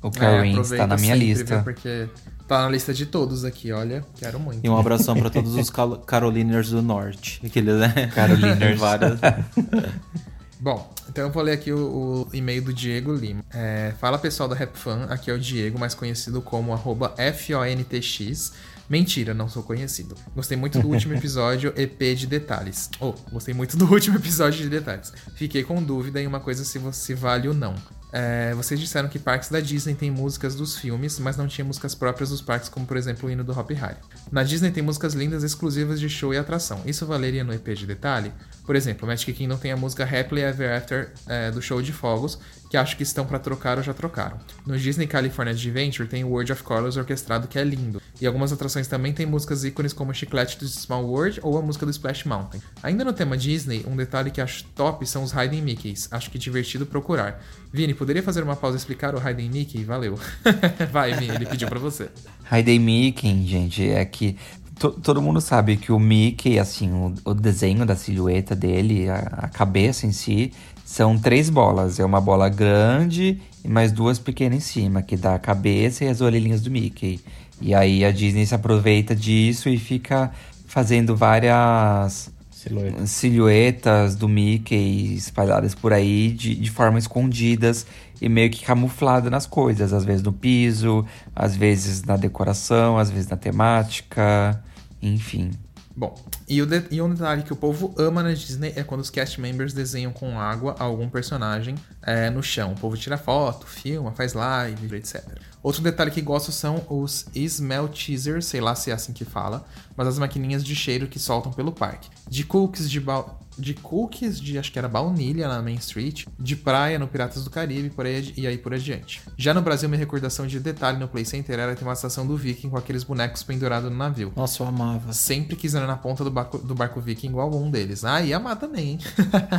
O É, Carins aproveita tá na minha lista. Porque tá na lista de todos aqui, olha. Quero muito. E um abração pra todos os Cal- Caroliners do Norte. Aquele, né? Caroliners. Várias. Bom, então eu vou ler aqui o, o e-mail do Diego Lima. É, Fala pessoal da RapFan, aqui é o Diego, mais conhecido como arroba FONTX. Mentira, não sou conhecido. Gostei muito do último episódio EP de detalhes. Oh, gostei muito do último episódio de detalhes. Fiquei com dúvida em uma coisa se você vale ou não. É, vocês disseram que parques da Disney têm músicas dos filmes, mas não tinha músicas próprias dos parques, como por exemplo o hino do Hop Harry. Na Disney tem músicas lindas exclusivas de show e atração. Isso valeria no EP de detalhe? Por exemplo, Magic Kingdom tem a música Happily Ever After é, do show de fogos, que acho que estão pra trocar ou já trocaram. No Disney California Adventure tem o World of Colors orquestrado, que é lindo. E algumas atrações também têm músicas ícones como Chiclete do Small World ou a música do Splash Mountain. Ainda no tema Disney, um detalhe que acho top são os Hiding Mickeys. Acho que divertido procurar. Vini, poderia fazer uma pausa e explicar o Hiding Mickey? Valeu. Vai, Vini, ele pediu pra você. Hidey Mickey, gente, é que to- todo mundo sabe que o Mickey, assim, o, o desenho da silhueta dele, a, a cabeça em si, são três bolas. É uma bola grande e mais duas pequenas em cima, que dá a cabeça e as orelhinhas do Mickey. E aí a Disney se aproveita disso e fica fazendo várias Silhueta. silhuetas do Mickey espalhadas por aí de, de forma escondidas e meio que camuflada nas coisas, às vezes no piso, às vezes na decoração, às vezes na temática, enfim. Bom, e, o de- e um detalhe que o povo ama na Disney é quando os cast members desenham com água algum personagem é, no chão. O povo tira foto, filma, faz live, etc. Outro detalhe que gosto são os smell teasers, sei lá se é assim que fala, mas as maquininhas de cheiro que soltam pelo parque. De cookies de, ba- de cookies de acho que era baunilha na Main Street, de praia no Piratas do Caribe por aí, e aí por adiante. Já no Brasil, minha recordação de detalhe no Play Center era ter uma estação do Viking com aqueles bonecos pendurados no navio. Nossa, eu amava. Sempre quis andar na ponta do barco, do barco viking igual um deles. Ah, e amar também, hein?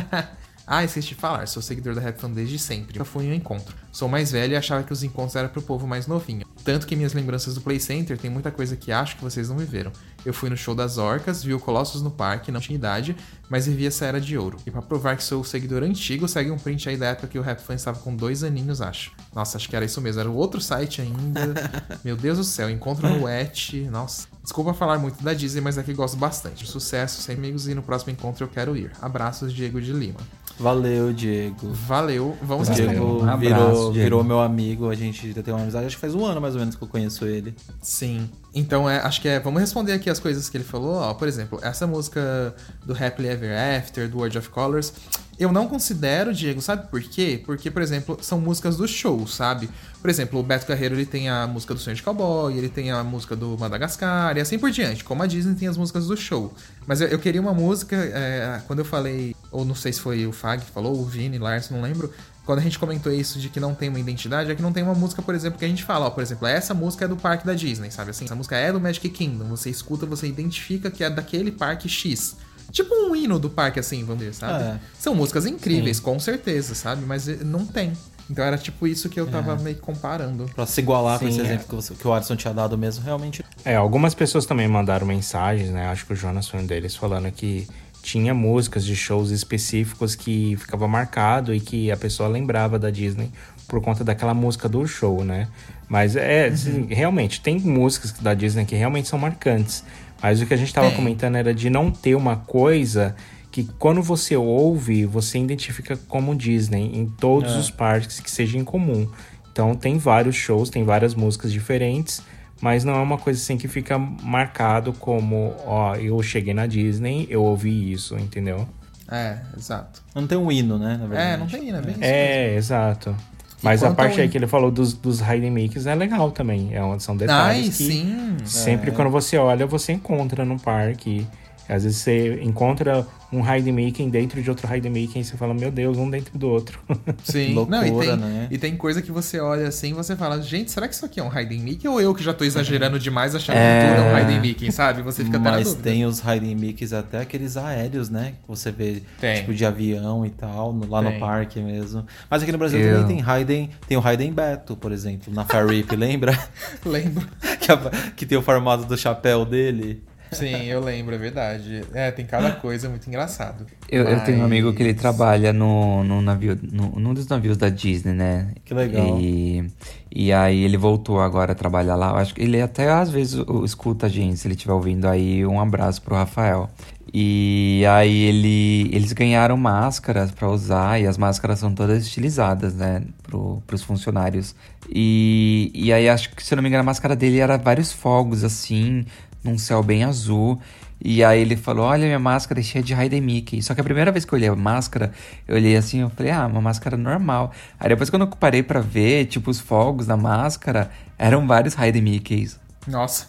ah, esqueci de falar, sou seguidor da Rap Fan desde sempre. Já fui em um encontro. Sou mais velho e achava que os encontros eram pro povo mais novinho. Tanto que minhas lembranças do Play Center tem muita coisa que acho que vocês não viveram. Eu fui no show das orcas, vi o Colossus no parque, não tinha idade, mas vivi essa era de ouro. E pra provar que sou seguidor antigo, segue um print aí da época que o Rap Fan estava com dois aninhos, acho. Nossa, acho que era isso mesmo. Era o outro site ainda. Meu Deus do céu, encontro no Et. Nossa. Desculpa falar muito da Disney, mas é que gosto bastante. Sucesso, sem amigos, e no próximo encontro eu quero ir. Abraços, Diego de Lima. Valeu, Diego. Valeu. Vamos O responder. Diego, Um abraço, virou, Diego. virou meu amigo, a gente já tem uma amizade, acho que faz um ano mais ou menos que eu conheço ele. Sim. Então, é, acho que é. Vamos responder aqui as coisas que ele falou. Ó, por exemplo, essa música do Happily Ever After, do World of Colors, eu não considero, Diego, sabe por quê? Porque, por exemplo, são músicas do show, sabe? Por exemplo, o Beto Carreiro ele tem a música do Sonho de Cowboy, ele tem a música do Madagascar e assim por diante. Como a Disney tem as músicas do show. Mas eu, eu queria uma música, é, quando eu falei, ou não sei se foi o Fag que falou, o Vini, Lars, não lembro. Quando a gente comentou isso de que não tem uma identidade, é que não tem uma música, por exemplo, que a gente fala, ó, por exemplo, essa música é do parque da Disney, sabe assim? Essa música é do Magic Kingdom. Você escuta, você identifica que é daquele parque X. Tipo um hino do parque, assim, vamos dizer, sabe? É. São músicas incríveis, com certeza, sabe? Mas eh, não tem. Então era tipo isso que eu tava É. meio que comparando. Pra se igualar com Sim, esse é. exemplo que, você- que o Alisson tinha dado mesmo, realmente. É, algumas pessoas também mandaram mensagens, né? Acho que o Jonas foi um deles, falando que tinha músicas de shows específicos que ficava marcado e que a pessoa lembrava da Disney por conta daquela música do show, né? Mas é, assim, realmente, tem músicas da Disney que realmente são marcantes. Mas o que a gente tava Tem. comentando era de não ter uma coisa que quando você ouve, você identifica como Disney em todos É. os parques que seja em comum. Então tem vários shows, tem várias músicas diferentes, mas não é uma coisa assim que fica marcado como, ó, eu cheguei na Disney, eu ouvi isso, entendeu? É, exato. Não tem um hino, né? Na verdade. É, não tem, né? Bem isso mesmo. É, exato. Mas a quanto parte ao- aí que ele falou dos, dos hidden mics é legal também. É, uma- são Ai, detalhes que sim. sempre quando você olha, você encontra no parque. Às vezes você encontra um mickey dentro de outro mickey e você fala, meu Deus, um dentro do outro. Sim. Loucura, não, e tem, né? e tem coisa que você olha assim e você fala, gente, será que isso aqui é um Mickey? Ou eu que já tô exagerando demais achando É. que tudo é um Hidden Mickey, sabe? Você fica até Mas tem os hiding micks até aqueles aéreos, né? Que você vê, Tem. tipo, de avião e tal, no- lá Tem. no parque mesmo. Mas aqui no Brasil Eu- também tem Raiden, tem o Raiden Beto, por exemplo, na Farrip, lembra? Lembro. que, a- que tem o formato do chapéu dele. Sim, eu lembro, é verdade. É, tem cada coisa muito engraçado. Eu, eu tenho um amigo que ele Mas- trabalha no, no navio, no, num dos navios da Disney, né? Que legal. E, e aí ele voltou agora a trabalhar lá. Eu acho que ele até às vezes o- escuta a gente, se ele estiver ouvindo aí, um abraço pro Rafael. E aí ele, eles ganharam máscaras pra usar e as máscaras são todas estilizadas, né, pro, pros funcionários. E, e aí acho que, se eu não me engano, a máscara dele era vários fogos assim, num céu bem azul. E aí ele falou, olha, minha máscara é cheia de Raiden Mickey. Só que a primeira vez que eu olhei a máscara, eu olhei assim, eu falei, ah, uma máscara normal. Aí depois quando eu parei pra ver, tipo, os fogos da máscara, eram vários Raiden Mickeys. Nossa.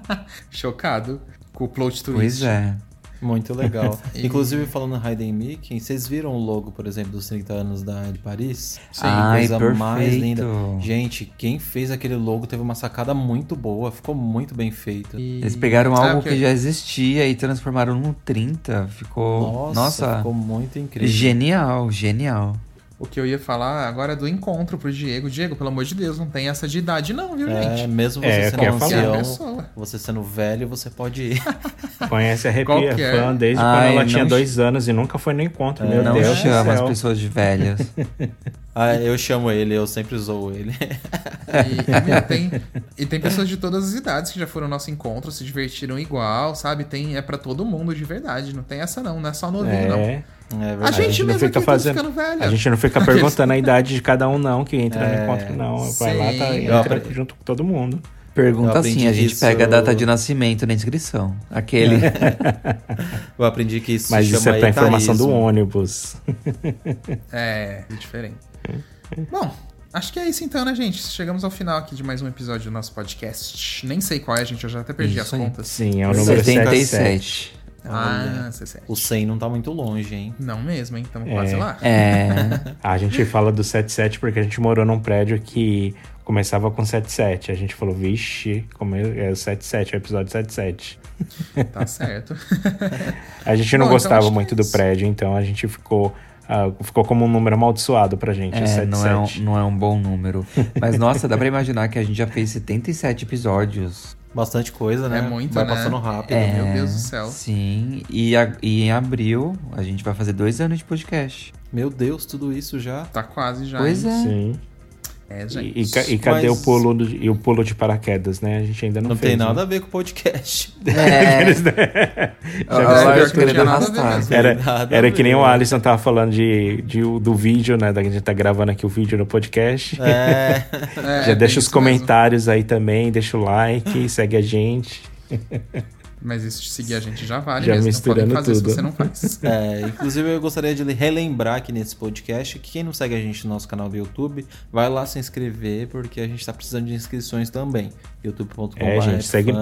Chocado com o plot twist. Pois é. Muito legal. E- Inclusive, falando em Raiden Mickey, vocês viram o logo, por exemplo, dos 30 anos da, de Paris? Sim. Ai, coisa mais perfeito. linda. Gente, quem fez aquele logo teve uma sacada muito boa, ficou muito bem feito. E- Eles pegaram Ah, algo porque- que já existia e transformaram num 30. Ficou. Nossa, ficou muito incrível. genial, genial. O que eu ia falar agora é do encontro pro Diego. Diego, pelo amor de Deus, não tem essa de idade não, viu, É, gente? mesmo você É, sendo ancião, Pessoa. Você sendo velho, você pode ir. Conhece a Arrepia que é? Fã desde Ai, quando ela não tinha ch- dois anos e nunca foi no encontro. Meu Não Deus do chama as pessoas de velhas. Ah, eu chamo ele, eu sempre zoo ele. E, e, meu, tem, e tem pessoas de todas as idades que já foram ao nosso encontro, se divertiram igual, sabe? Tem, é pra todo mundo de verdade. Não tem essa não, não é só novinho, não. É. É A verdade. gente, não mesmo fica fazendo- tá ficando velho. A gente não fica perguntando a idade de cada um, não, que entra no É, encontro, não. Vai lá, tá, sim. Eu entra aprendi- junto com todo mundo. Pergunta assim, a gente isso- pega a data de nascimento na inscrição. Aquele. Eu aprendi que isso Mas se isso chama é pra informação do ônibus. É, é diferente. Bom, acho que é isso então, né, gente? Chegamos ao final aqui de mais um episódio do nosso podcast. Nem sei qual é, gente, eu já até perdi Isso as contas. Sim, é o número 77. 77. Ah, 67. O 100 não tá muito longe, hein? Não mesmo, hein? Estamos É. quase lá. É. A gente fala do 77 porque a gente morou num prédio que começava com 77. A gente falou, vixe, como é é o 77, é o episódio 77. Tá certo. A gente não Bom, então gostava que muito é do prédio, então a gente ficou. ah, ficou como um número amaldiçoado pra gente, o É, não é, um, 77. não é um bom número. Mas nossa, dá pra imaginar que a gente já fez 77 episódios. Bastante coisa, né? É muito, Vai né? passando rápido. É, Meu Deus do céu. Sim. E, a- e em abril a gente vai fazer dois anos de podcast. Meu Deus, tudo isso já. Tá quase já. Pois hein? é. Sim. É, E, e e cadê Mas- o, pulo do- e o pulo de paraquedas, né? A gente ainda não, Não fez. tem né? nada a ver com o podcast. É, Eles, né? a Já É, não querendo arrastar. Era, era que nem o Alisson tava falando de, de- do vídeo, né? Da que a gente tá gravando aqui o vídeo no podcast. É. É, Já é deixa os isso mesmo. comentários aí também, deixa o like, segue a gente. Mas isso de seguir a gente já vale Já mesmo. misturando não podem fazer tudo. se você não faz. É, inclusive eu gostaria de relembrar aqui nesse podcast que quem não segue a gente no nosso canal do YouTube, vai lá se inscrever, porque a gente tá precisando de inscrições também. youtube.com.br É, gente, segue-.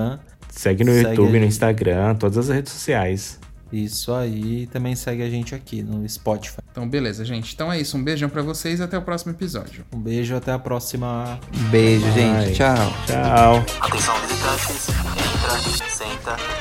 Segue no Segue YouTube, no Instagram, todas as redes sociais. Isso aí, também segue a gente aqui no Spotify. Então, beleza, gente. Então é isso. Um beijão pra vocês e até o próximo episódio. Um beijo, até a próxima. Beijo, Ai. gente. Tchau. Tchau. Atenção visitantes, entra, senta